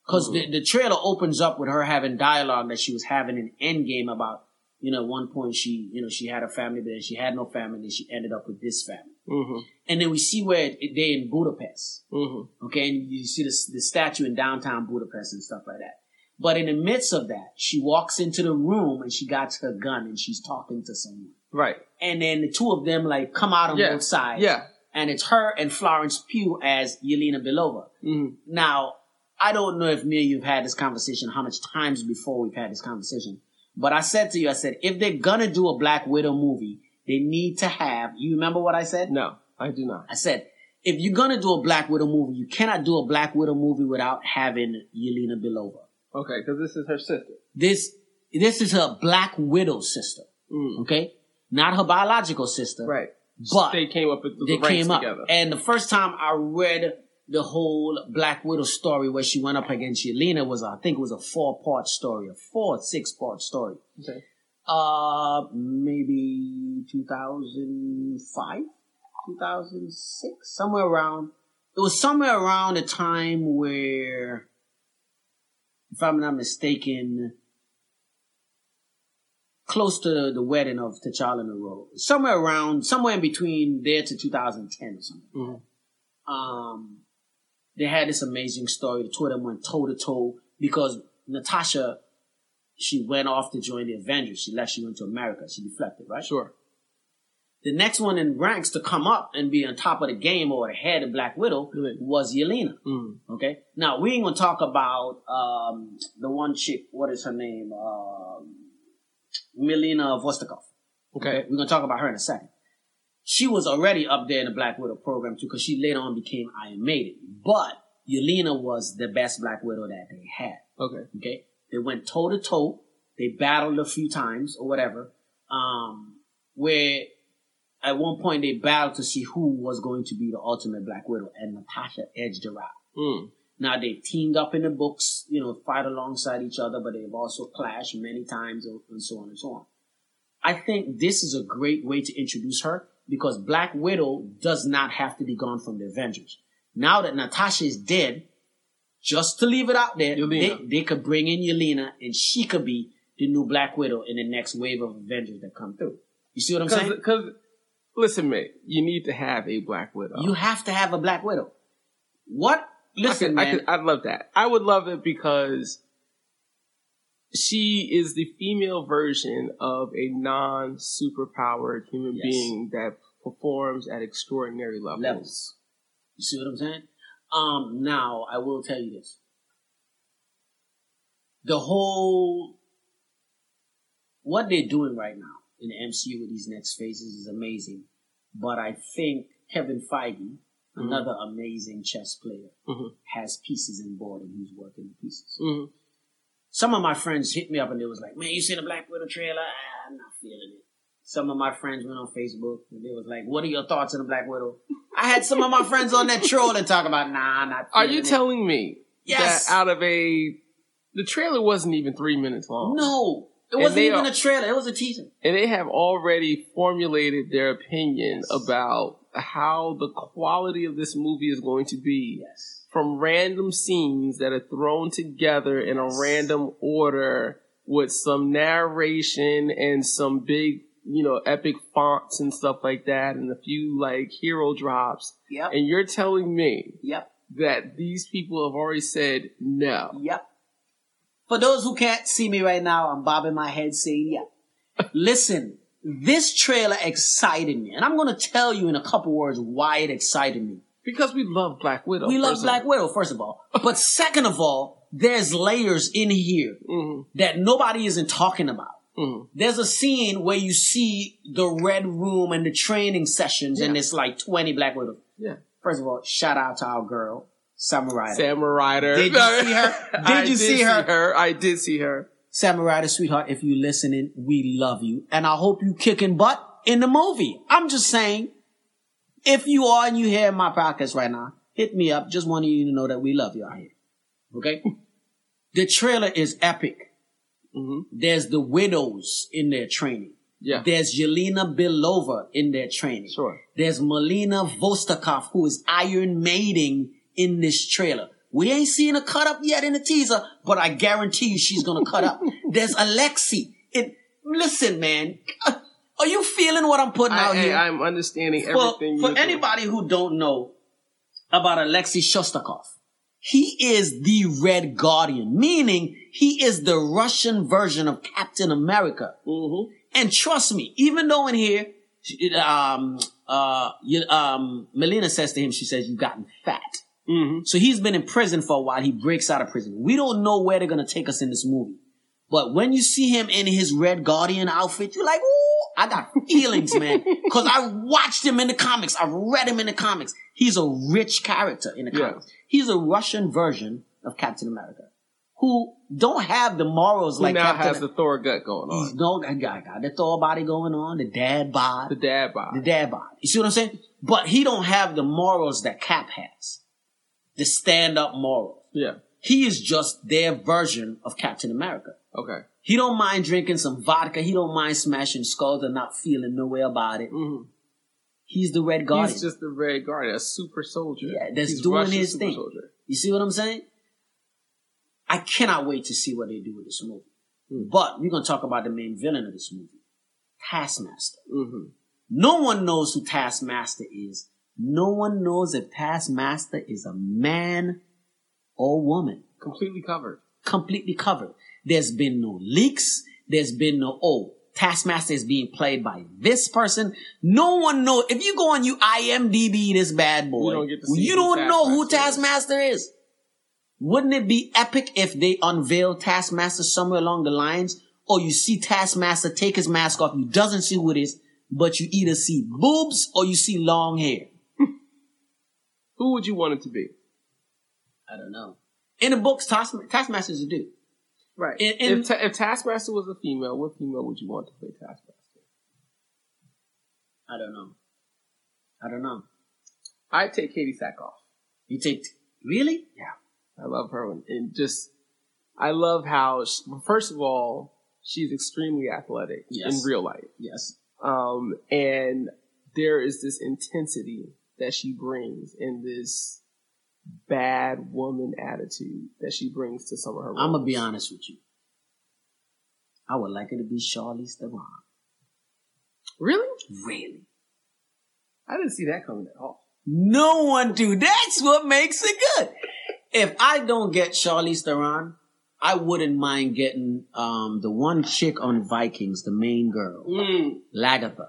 Because the, the trailer opens up with her having dialogue that she was having in Endgame about, you know, at one point she, you know, she had a family, but then she had no family, and she ended up with this family. hmm And then we see where they're in Budapest. hmm Okay, and you see the, the statue in downtown Budapest and stuff like that. But in the midst of that, she walks into the room and she got her gun and she's talking to someone. Right. And then the two of them like come out on Yeah. both sides. Yeah. And it's her and Florence Pugh as Yelena Belova. hmm Now, I don't know if me and you've had this conversation, how much times before we've had this conversation. But I said to you, I said, if they're gonna do a Black Widow movie, they need to have, you remember what I said? No, I do not. I said, if you're gonna do a Black Widow movie, you cannot do a Black Widow movie without having Yelena Belova. Okay, because this is her sister. This, this is her Black Widow sister. Mm. Okay? Not her biological sister. Right. But they came up with the they came up. together. And the first time I read the whole Black Widow story where she went up against Yelena was, I think it was a four part story, a four or six part story. okay. Uh, maybe 2005, 2006, somewhere around. It was somewhere around the time where, if I'm not mistaken, close to the, wedding of T'Challa and Ororo. Somewhere around, somewhere in between there to 2010 or something. Mhm. Um, they had this amazing story. The two of them went toe to toe because Natasha, she went off to join the Avengers. She left. She went to America. She deflected, right? Sure. The next one in ranks to come up and be on top of the game or ahead of Black Widow was Yelena. Mm. Okay. Now we ain't gonna talk about um, the one chick. What is her name? Um, Melina Vostokoff. Okay. We're gonna talk about her in a second. She was already up there in the Black Widow program too, because she later on became Iron Maiden. But Yelena was the best Black Widow that they had. Okay. Okay, they went toe to toe. They battled a few times or whatever. Um, where at one point they battled to see who was going to be the ultimate Black Widow, and Natasha edged her out. Mm. Now they've teamed up in the books, you know, fight alongside each other, but they've also clashed many times and so on and so on. I think this is a great way to introduce her because Black Widow does not have to be gone from the Avengers. Now that Natasha is dead, just to leave it out there, they, Yelena. they could bring in Yelena and she could be the new Black Widow in the next wave of Avengers that come through. You see what I'm saying? Because, listen, man, you need to have a Black Widow. You have to have a Black Widow. What? Listen, I man. could, I could, I'd love that. I would love it because she is the female version of a non superpowered human Yes. being that performs at extraordinary levels. levels. You see what I'm saying? Um, now I will tell you this. The whole what they're doing right now in the MCU with these next phases is amazing. But I think Kevin Feige, another amazing chess player, Mhm. has pieces in board and he's working the pieces. Mhm. Some of my friends hit me up and they was like, "Man, you seen the Black Widow trailer? Ah, I'm not feeling it." Some of my friends went on Facebook and they was like, "What are your thoughts on the Black Widow?" I had some of my friends on that troll and talk about, "Nah, not." Are you it." telling me Yes. that out of a the trailer wasn't even three minutes long? No, it wasn't even are- a trailer. It was a teaser. and they have already formulated their opinion Yes. about how the quality of this movie is going to be Yes. from random scenes that are thrown together in a random order with some narration and some big, you know, epic fonts and stuff like that and a few like hero drops. Yep. And you're telling me Yep. that these people have already said no. Yep. For those who can't see me right now, I'm bobbing my head saying, yeah. Listen, this trailer excited me. And I'm going to tell you in a couple words why it excited me. Because we love Black Widow. we love Black. Widow, first of all. But second of all, there's layers in here Mhm, that nobody isn't talking about. mhm. There's a scene where you see the red room and the training sessions, and it's like 20 Black Widow. Yeah. First of all, shout out to our girl, Samurai. Samurai Did you see her? Did I you see her? I did see her. Samurai, sweetheart, if you're listening, we love you. And I hope you kicking butt in the movie. I'm just saying, if you are and you hear my podcast right now, hit me up. Just wanting you to know that we love you out here. Okay? the trailer is epic. hmm There's the widows in their training. Yeah. There's Yelena Belova in their training. Sure. There's Melina Vostokoff, who is Iron Maiden in this trailer. We ain't seen her cut up yet in the teaser, but I guarantee you she's gonna cut up. There's Alexei. It, listen, man. Are you feeling what I'm putting out I, here? I, am understanding everything. for doing. anybody who don't know about Alexei Shostakov, he is the Red Guardian, meaning he is the Russian version of Captain America. Mhm. And trust me, even though in here, um, uh, um, Melina says to him, she says, "You've gotten fat." Mhm. So he's been in prison for a while. He breaks out of prison. We don't know where they're gonna take us in this movie. But when you see him in his Red Guardian outfit, you're like, ooh, I got feelings, man. Cause I watched him in the comics. I've read him in the comics. He's a rich character in the Yeah. comics. He's a Russian version of Captain America. Who don't have the morals Who like now Captain has the Thor gut going He's on. no guy got, got the Thor body going on, the dad bod, The dad bod. the dad bod. You see what I'm saying? But he don't have the morals that Cap has. The stand up morals. yeah. He is just their version of Captain America. Okay. He don't mind drinking some vodka. He don't mind smashing skulls and not feeling no way about it. hmm He's the Red Guardian. He's just the Red Guardian, a super soldier. Yeah, that's He's doing Russian his thing. Soldier. You see what I'm saying? I cannot wait to see what they do with this movie. Hmm. But we're gonna talk about the main villain of this movie, Taskmaster. hmm No one knows who Taskmaster is. No one knows if Taskmaster is a man or woman. Completely covered. Completely covered. There's been no leaks. There's been no, oh, Taskmaster is being played by this person. No one knows. If you go on you IMDb this bad boy, You don't get to see you don't know who Taskmaster Taskmaster is. Wouldn't it be epic if they unveil Taskmaster somewhere along the lines, or you see Taskmaster take his mask off, you doesn't see who it is, but you either see boobs or you see long hair. Who would you want it to be? I don't know. In the books, Task, is a dude. Right. In- in- if, Ta- if Taskmaster was a female, what female would you want to play Taskmaster? I don't know. I don't know. I'd take Katee Sackhoff. You take really? Yeah. I love her, and just I love how she, first of all she's extremely athletic Yes. in real life, Yes. um, and there is this intensity that she brings in this bad woman attitude that she brings to some of her. I'm gonna be honest with you. I would like her to be Charlize Theron. Really, Really? I didn't see that coming at all. No one do. That's what makes it good. If I don't get Charlize Theron, I wouldn't mind getting um, the one chick on Vikings, the main girl, Mm, Lagertha.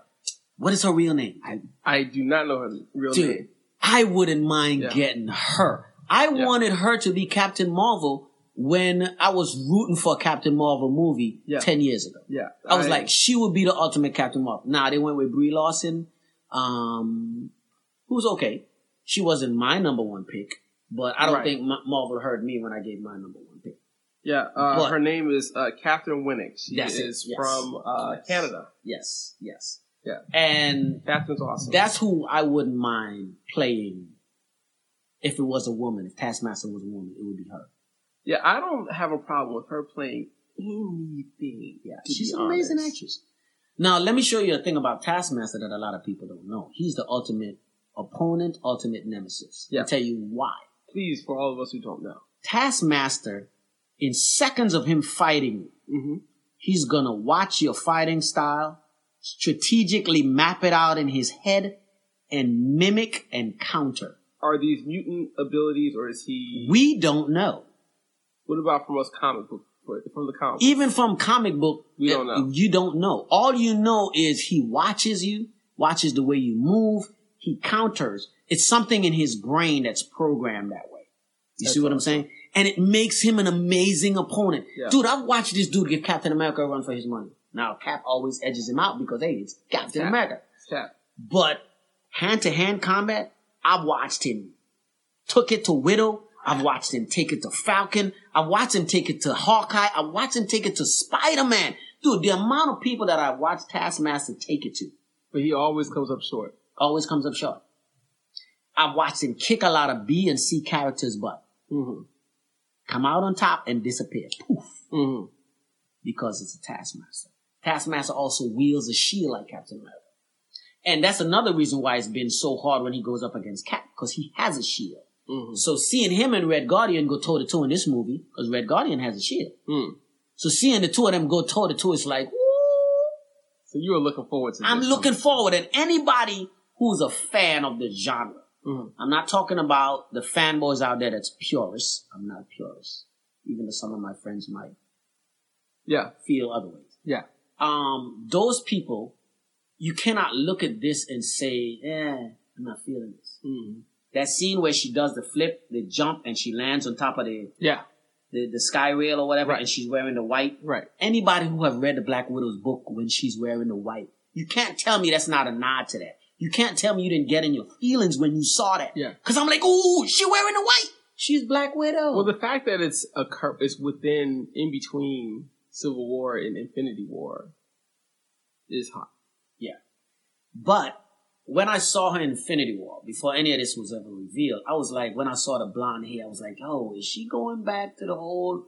What is her real name? I, I do not know her real dude, name. I wouldn't mind Yeah. getting her. I Yeah. wanted her to be Captain Marvel when I was rooting for a Captain Marvel movie Yeah. 10 years ago. Yeah, I was like, she would be the ultimate Captain Marvel. Nah, they went with Brie Larson, um, who's okay. She wasn't my number one pick, but I don't Right. think Marvel heard me when I gave my number one pick. yeah. Uh, But- her name is uh, Katheryn Winnick. She That's it, is yes. from uh, Yes. Canada. Yes, yes. Yeah. And Katheryn's awesome. that's who I wouldn't mind playing if it was a woman. If Taskmaster was a woman, it would be her. yeah, I don't have a problem with her playing anything. Yeah, she's an amazing actress. Now, let me show you a thing about Taskmaster that a lot of people don't know. He's the ultimate opponent, ultimate nemesis. Yeah. I'll tell you why. Please, for all of us who don't know. Taskmaster, in seconds of him fighting you, hmm he's gonna watch your fighting style, strategically map it out in his head, and mimic and counter. Are these mutant abilities, or is he? We don't know. what about from us comic book? From the comic? Even from comic book, We don't know. You don't know. All you know is he watches you, watches the way you move, he counters. It's something in his brain that's programmed that way. You That's see what I'm saying? And it makes him an amazing opponent. Yeah. Dude, I've watched this dude give Captain America a run for his money. Now, Cap always edges him out because, hey, it's Captain Cap. America. Cap. But hand to hand combat, I've watched him took it to Widow. I've watched him take it to Falcon. I've watched him take it to Hawkeye. I've watched him take it to Spider Man. Dude, the amount of people that I've watched Taskmaster take it to But he always comes up short. always comes up short. I've watched him kick a lot of B and C characters' butt, hmm come out on top and disappear. Poof. hmm Because it's a Taskmaster. Taskmaster also wields a shield like Captain America. And that's another reason why it's been so hard when he goes up against Cap, because he has a shield. hmm So seeing him and Red Guardian go toe to toe in this movie, because Red Guardian has a shield. Mm. So seeing the two of them go toe to toe, it's like, woo! So you are looking forward to. I'm looking forward. And anybody who's a fan of the genre, Mhm. I'm not talking about the fanboys out there that's purists. I'm not a purist, even though some of my friends might Yeah. feel otherwise. Yeah. Um, those people, you cannot look at this and say, eh, I'm not feeling this. hmm That scene where she does the flip, the jump, and she lands on top of the Yeah. the, the sky rail or whatever, Right. and she's wearing the white. Right. Anybody who have read the Black Widow's book when she's wearing the white, you can't tell me that's not a nod to that. You can't tell me you didn't get in your feelings when you saw that. Yeah. Cause I'm like, ooh, she wearing the white. She's Black Widow. Well, the fact that it's a cur- it's within in between Civil War and Infinity War is hot. Yeah. But when I saw her in Infinity War, before any of this was ever revealed, I was like, when I saw the blonde hair, I was like, oh, is she going back to the whole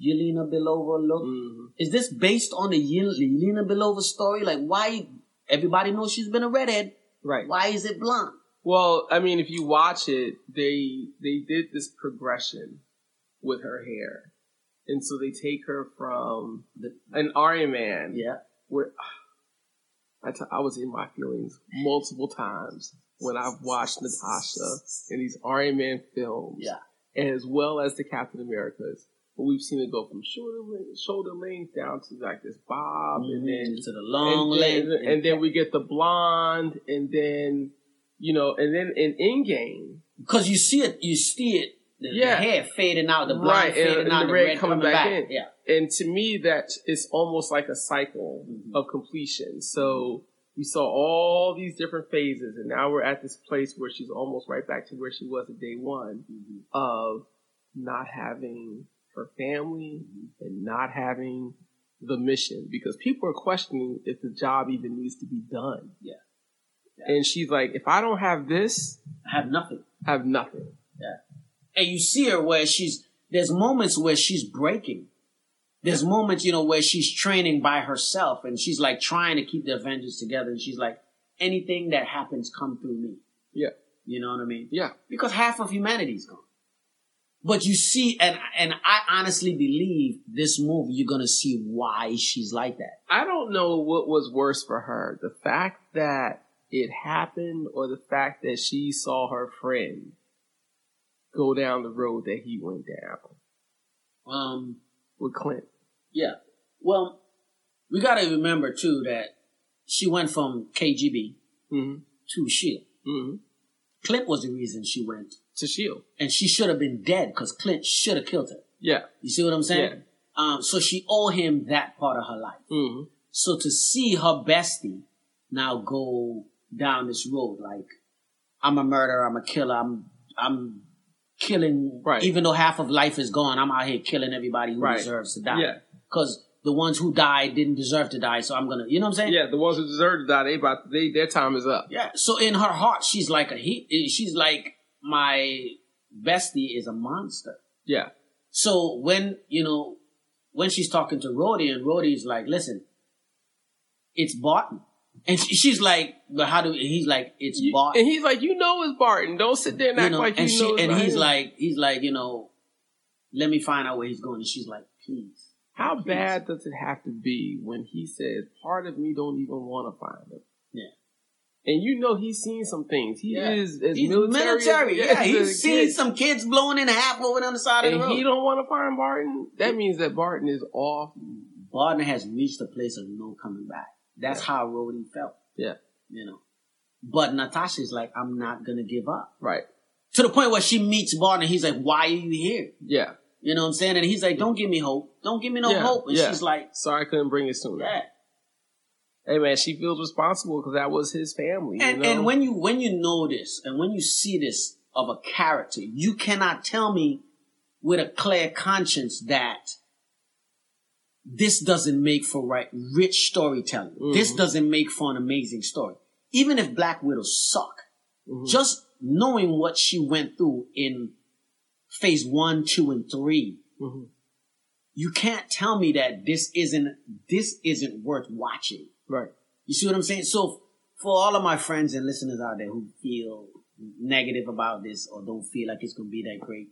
Yelena Belova look? hmm Is this based on the Yelena Belova story? Like, why? Everybody knows she's been a redhead. Right. Why is it blonde? Well, I mean, if you watch it, they they did this progression with her hair, and so they take her from The- an Iron Man, Yeah. where I, t- I was in my feelings multiple times when I've watched Natasha in these Iron Man films, Yeah. as well as the Captain Americas. But we've seen it go from shoulder length, shoulder length down to like this bob, and mm-hmm. then to the long and then, and then we get the blonde, and then you know, and then in Endgame, because you see it, you see it. The, the Yeah. hair fading out, the blonde Right, and- fading and out, the the, red red, coming coming, back back. in. Yeah. and to me, that is almost like a cycle Mhm. of completion. So we saw all these different phases, and now we're at this place where she's almost right back to where she was at day one Mm-hmm. of not having her family and not having the mission because people are questioning if the job even needs to be done. Yeah. Yeah. And she's like, if I don't have this, I have nothing. I have nothing. And you see her where she's there's moments where she's breaking. There's moments, you know, where she's training by herself and she's like trying to keep the Avengers together. And she's like, anything that happens come through me. Yeah. You know what I mean? Yeah. Because half of humanity's gone. But you see, and and I honestly believe this movie, you're gonna see why she's like that. I don't know what was worse for her. The fact that it happened or the fact that she saw her friend go down the road that he went down Um, with Clint. yeah. Well, we gotta remember too that she went from KGB Mm-hmm. to Shield. Mm-hmm. Clint was the reason she went, To Shield. and she should have been dead because Clint should have killed her. Yeah. You see what I'm saying? Yeah. Um, so she owed him that part of her life. Mm-hmm. So to see her bestie now go down this road, like I'm a murderer, I'm a killer, I'm I'm killing. Right. Even though half of life is gone, I'm out here killing everybody who Right. deserves to die. Yeah. Because the ones who died didn't deserve to die, so I'm gonna. You know what I'm saying? Yeah, the ones who deserve to die, they about they their time is up. Yeah. So in her heart, she's like a he. Eh, she's like my bestie is a monster. Yeah. So when you know when she's talking to Rhodey and Rhodey's like, "Listen, it's Barton," and she's like, "But how do?" He's like, "It's You- Barton." and he's like, you know it's Barton. Don't sit there and you act know, like and you she know and he's him. like, he's like, you know, let me find out where he's going. And she's like, "Please." How please." bad does it have to be when he says, part of me don't even want to find him? Yeah. And you know he's seen some things. He Yeah. is as He's military. military. as- Yeah, as he's seen kid. some kids blowing in half over on the side of the road. he don't want to find Barton. That means that Barton is off. Barton has reached a place of no coming back. That's Yeah. how Rhodey felt. Yeah. You know. But Natasha's like, I'm not gonna give up. Right. To the point where she meets Barton and he's like, Why are you here? Yeah. You know what I'm saying? And he's like, Don't give me hope. Don't give me no Yeah, hope. And yeah. she's like, Sorry I couldn't bring it sooner. Yeah. Hey man, she feels responsible because that was his family. you And know? and when you when you know this and when you see this of a character, you cannot tell me with a clear conscience that this doesn't make for right rich storytelling. This Mhm. doesn't make for an amazing story. Even if Black Widow suck, Mhm. just knowing what she went through in phase one, two, and three, Mhm. you can't tell me that this isn't this isn't worth watching. Right. You see what I'm saying? So for all of my friends and listeners out there who feel negative about this or don't feel like it's gonna be that great,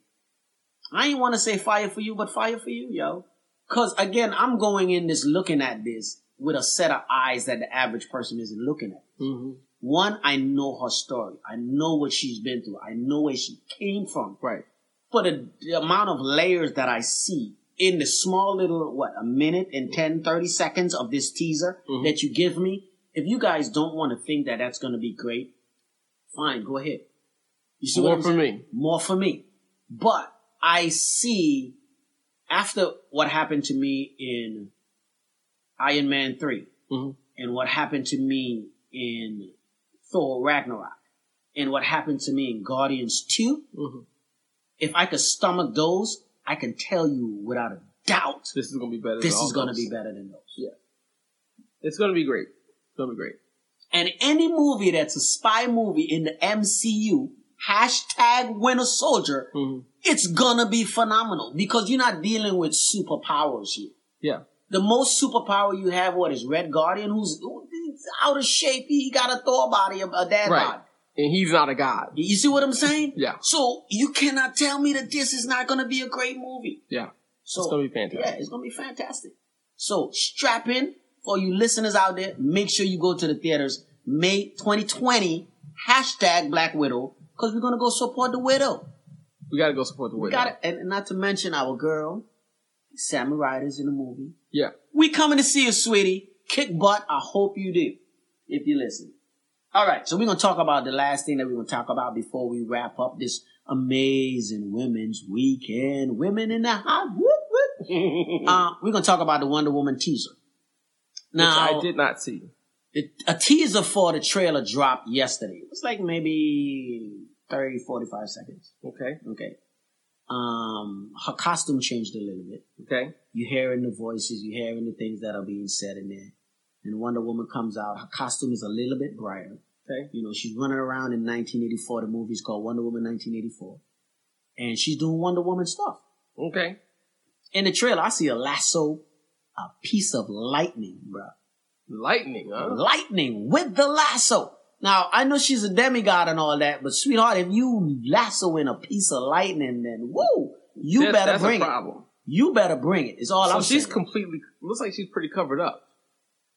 I ain't want to say fire for you, but fire for you, yo. Cause again, I'm going in this looking at this with a set of eyes that the average person isn't looking at. hmm One, I know her story. I know what she's been through. I know where she came from. Right. For the, the amount of layers that I see in the small little, what, a minute and 10, 30 seconds of this teaser Mhm. that you give me, if you guys don't want to think that that's going to be great, fine, go ahead. You see More for me. More for me. But I see after what happened to me in Iron Man 3 hmm and what happened to me in Thor Ragnarok and what happened to me in Guardians 2, hmm if I could stomach those, I can tell you without a doubt This is gonna be better. this is going to be better than those. Yeah. It's gonna be great. It's gonna be great. And any movie that's a spy movie in the MCU, hashtag Winter Soldier, hmm it's gonna be phenomenal because you're not dealing with superpowers here. Yeah. The most superpower you have, what is Red Guardian, who's who's out of shape. He got a Thor body, a a dad Right. body. And he's not a god. You see what I'm saying? Yeah. So you cannot tell me that this is not gonna be a great movie. Yeah. So It's gonna be fantastic. Yeah, it's gonna be fantastic. So strap in for you listeners out there. Make sure you go to the theaters May 2020 hashtag Black Widow because we're gonna go support the widow. We gotta go support the We widow. got it, and not to mention our girl, Sammy Riders in the movie. Yeah. We coming to see you, sweetie. Kick butt. I hope you do. If you listen. All right, so we're gonna talk about the last thing that we're gonna talk about before we wrap up this amazing women's weekend. Women in the hot. Whoop, whoop. uh, we're gonna talk about the Wonder Woman teaser. Now, Which I did not see. it, a teaser for the trailer dropped yesterday. It was like maybe 30, 45 seconds. Okay. Okay. Um, her costume changed a little bit. Okay. You're hearing the voices, you're hearing the things that are being said in there. And Wonder Woman comes out. Her costume is a little bit brighter. Okay. You know, she's running around in 1984. The movie's called Wonder Woman 1984. and she's doing Wonder Woman stuff. Okay. In the trailer, I see a lasso, a piece of lightning, bro. Lightning, huh? Lightning with the lasso. Now, I know she's a demigod and all that, but sweetheart, if you lasso in a piece of lightning, then woo, you That- better bring a it. problem. You better bring it. It's all so I'm saying. So she's saying. completely looks like she's pretty covered up.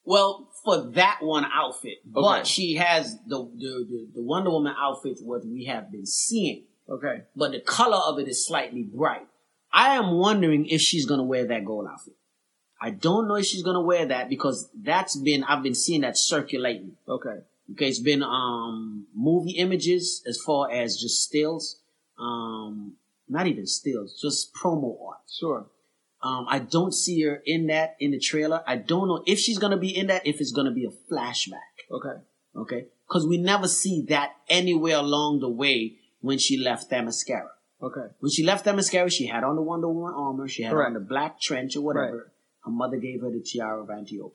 Well, for that one outfit, Okay. but she has the, the the the Wonder Woman outfit what we have been seeing, Okay. but the color of it is slightly bright. I am wondering if she's gonna wear that gold outfit. I don't know if she's gonna wear that because that's been I've been seeing that circulating. Okay. Okay, it's been um movie images as far as just stills, um not even stills, just promo art. Sure. Um, I don't see her in that in the trailer. I don't know if she's gonna be in that. If it's gonna be a flashback, Okay. okay? Because we never see that anywhere along the way when she left Themyscira. Okay. When she left Themyscira, she had on the Wonder Woman armor. She had Correct. on the black trench or whatever. Right. Her mother gave her the tiara of Antiope.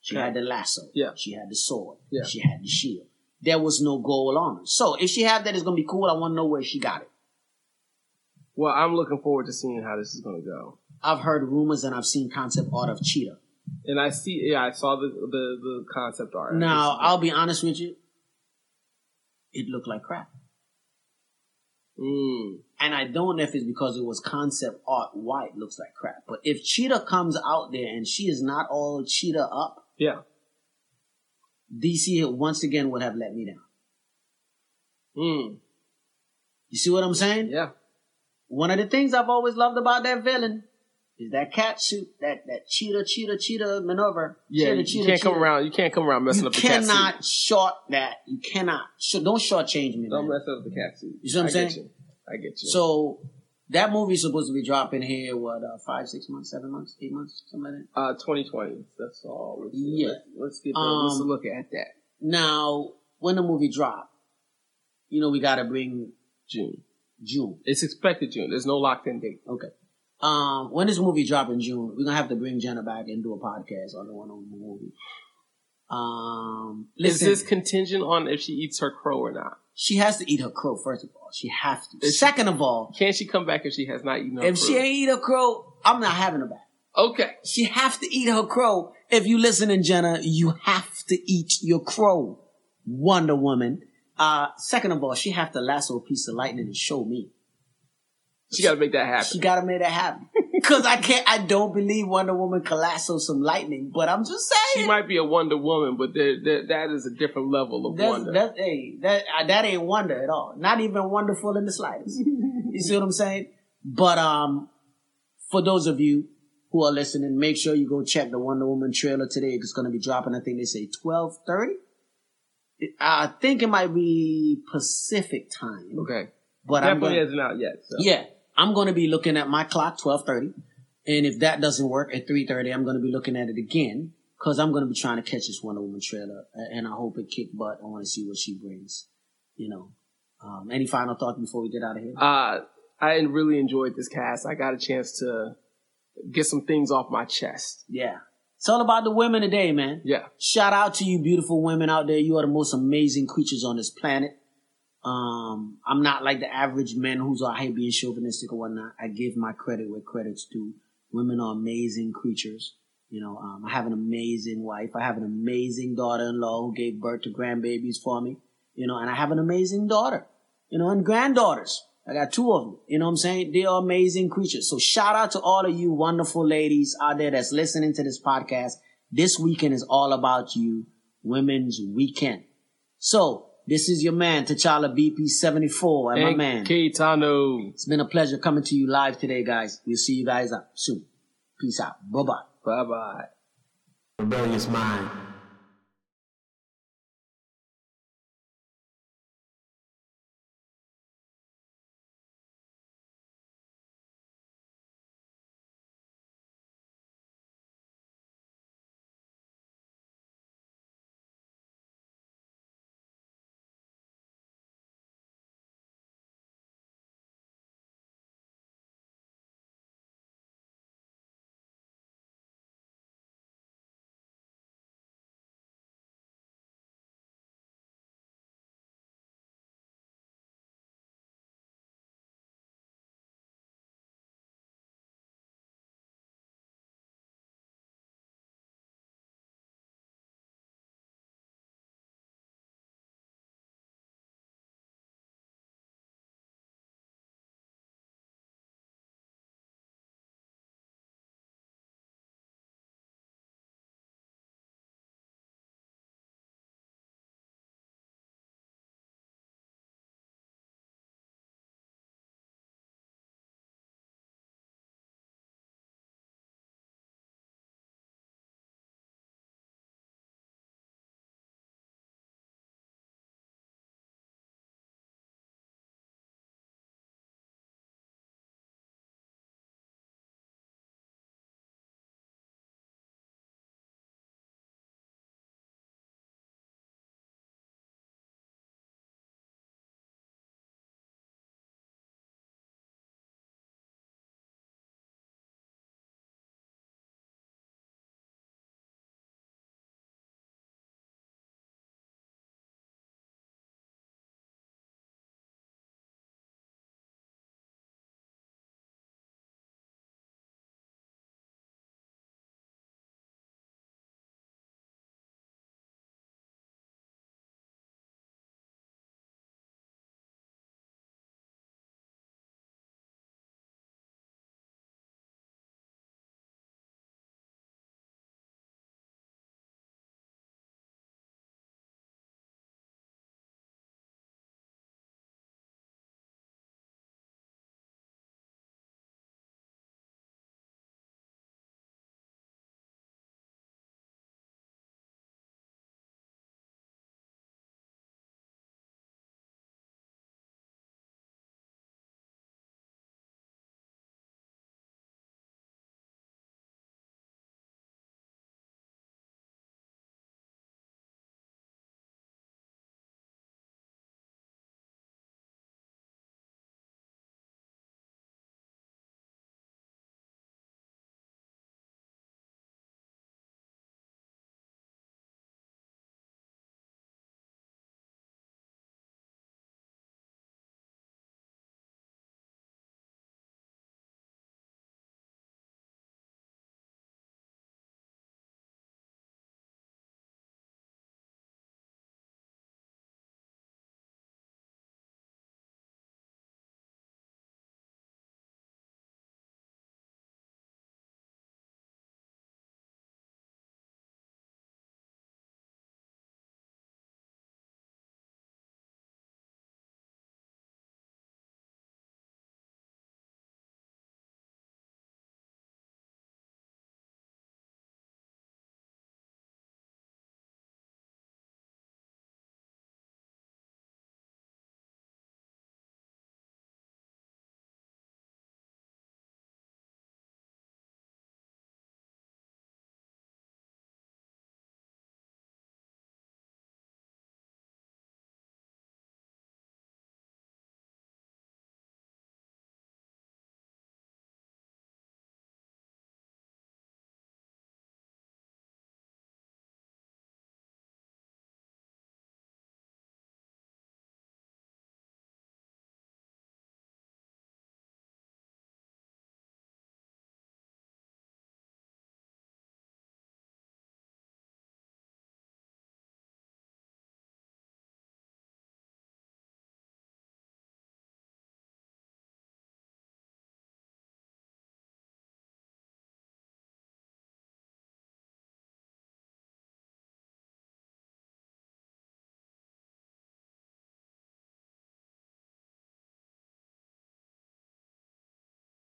She Okay. had the lasso. Yeah. She had the sword. Yeah. She had the shield. There was no gold on her. So if she had that, it's gonna be cool. I want to know where she got it. Well, I'm looking forward to seeing how this is going to go. I've heard rumors and I've seen concept art of Cheetah. And I see, yeah, I saw the the, the concept art. Now, I'll be honest with you. It looked like crap. Mm, And I don't know if it's because it was concept art why it looks like crap. But if Cheetah comes out there and she is not all Cheetah up, yeah. DC once again would have let me down. Mm, You see what I'm saying? yeah. One of the things I've always loved about that villain is that cat suit, that that cheetah, cheetah, cheetah maneuver. Yeah, cheetah, you cheetah, can't come around. You can't come around messing You up the cat shoot. You cannot short that. You cannot. Sh- don't shortchange me, Don't man. mess up the cat suit. You see what I'm I get saying? you. I get you. So that movie's supposed to be dropping here. What? Uh, five, six months, seven months, eight months, something like that. uh, 2020. That's all. Let's, Yeah. Let's, get. Um, let's look at that. Now, when the movie drop, you know we got to bring June. June. It's expected June. There's no locked in date. Okay. Um, when this movie drop in June, we're gonna have to bring Jenna back and do a podcast on the one on the movie. Um, Is this contingent on if she eats her crow or not? she has to eat her crow. First of all, she has to. Is she- Second of all, Can she come back if she has not eaten her if crow? she ain't eat her crow, I'm not having her back. okay. She have to eat her crow. If you listening, Jenna, you have to eat your crow. Wonder Woman. Uh, second of all, she have to lasso a piece of lightning and show me. She got to make that happen. She gotta make that happen. Cause I can't, I don't believe Wonder Woman can lasso some lightning, but I'm just saying. She might be a Wonder Woman, but there, there, that is a different level of That's, wonder. that's, hey, that, uh, that ain't wonder at all. Not even wonderful in the slightest. you see what I'm saying? But, um, for those of you who are listening, make sure you go check the Wonder Woman trailer today. It's going to be dropping, I think they say 1230. I think it might be Pacific time. okay. But I'm Definitely gonna, hasn't out yet. So. yeah, I'm going to be looking at my clock, 1230. And if that doesn't work at 3.30, I'm going to be looking at it again. Cause I'm going to be trying to catch this Wonder Woman trailer. And I hope it kick butt. I want to see what she brings. You know. Um, any final thoughts before we get out of here? Uh, I really enjoyed this cast. I got a chance to get some things off my chest. Yeah. It's all about the women today, man. Yeah. Shout out to you beautiful women out there. You are the most amazing creatures on this planet. Um, I'm not like the average man who's out here being chauvinistic or whatnot. I give my credit where credit's due. Women are amazing creatures. You know, um, I have an amazing wife. I have an amazing daughter-in-law who gave birth to grandbabies for me. You know, and I have an amazing daughter. You know, and granddaughters. I got two of them. You know what I'm saying? They are amazing creatures. So shout out to all of you wonderful ladies out there that's listening to this podcast. This weekend is all about you. Women's Weekend. So this is your man, T'Challa BP74 and my man. Keitano. It's been a pleasure coming to you live today, guys. We'll see you guys up soon. Peace out. Bye bye. Bye bye. Rebellious mind.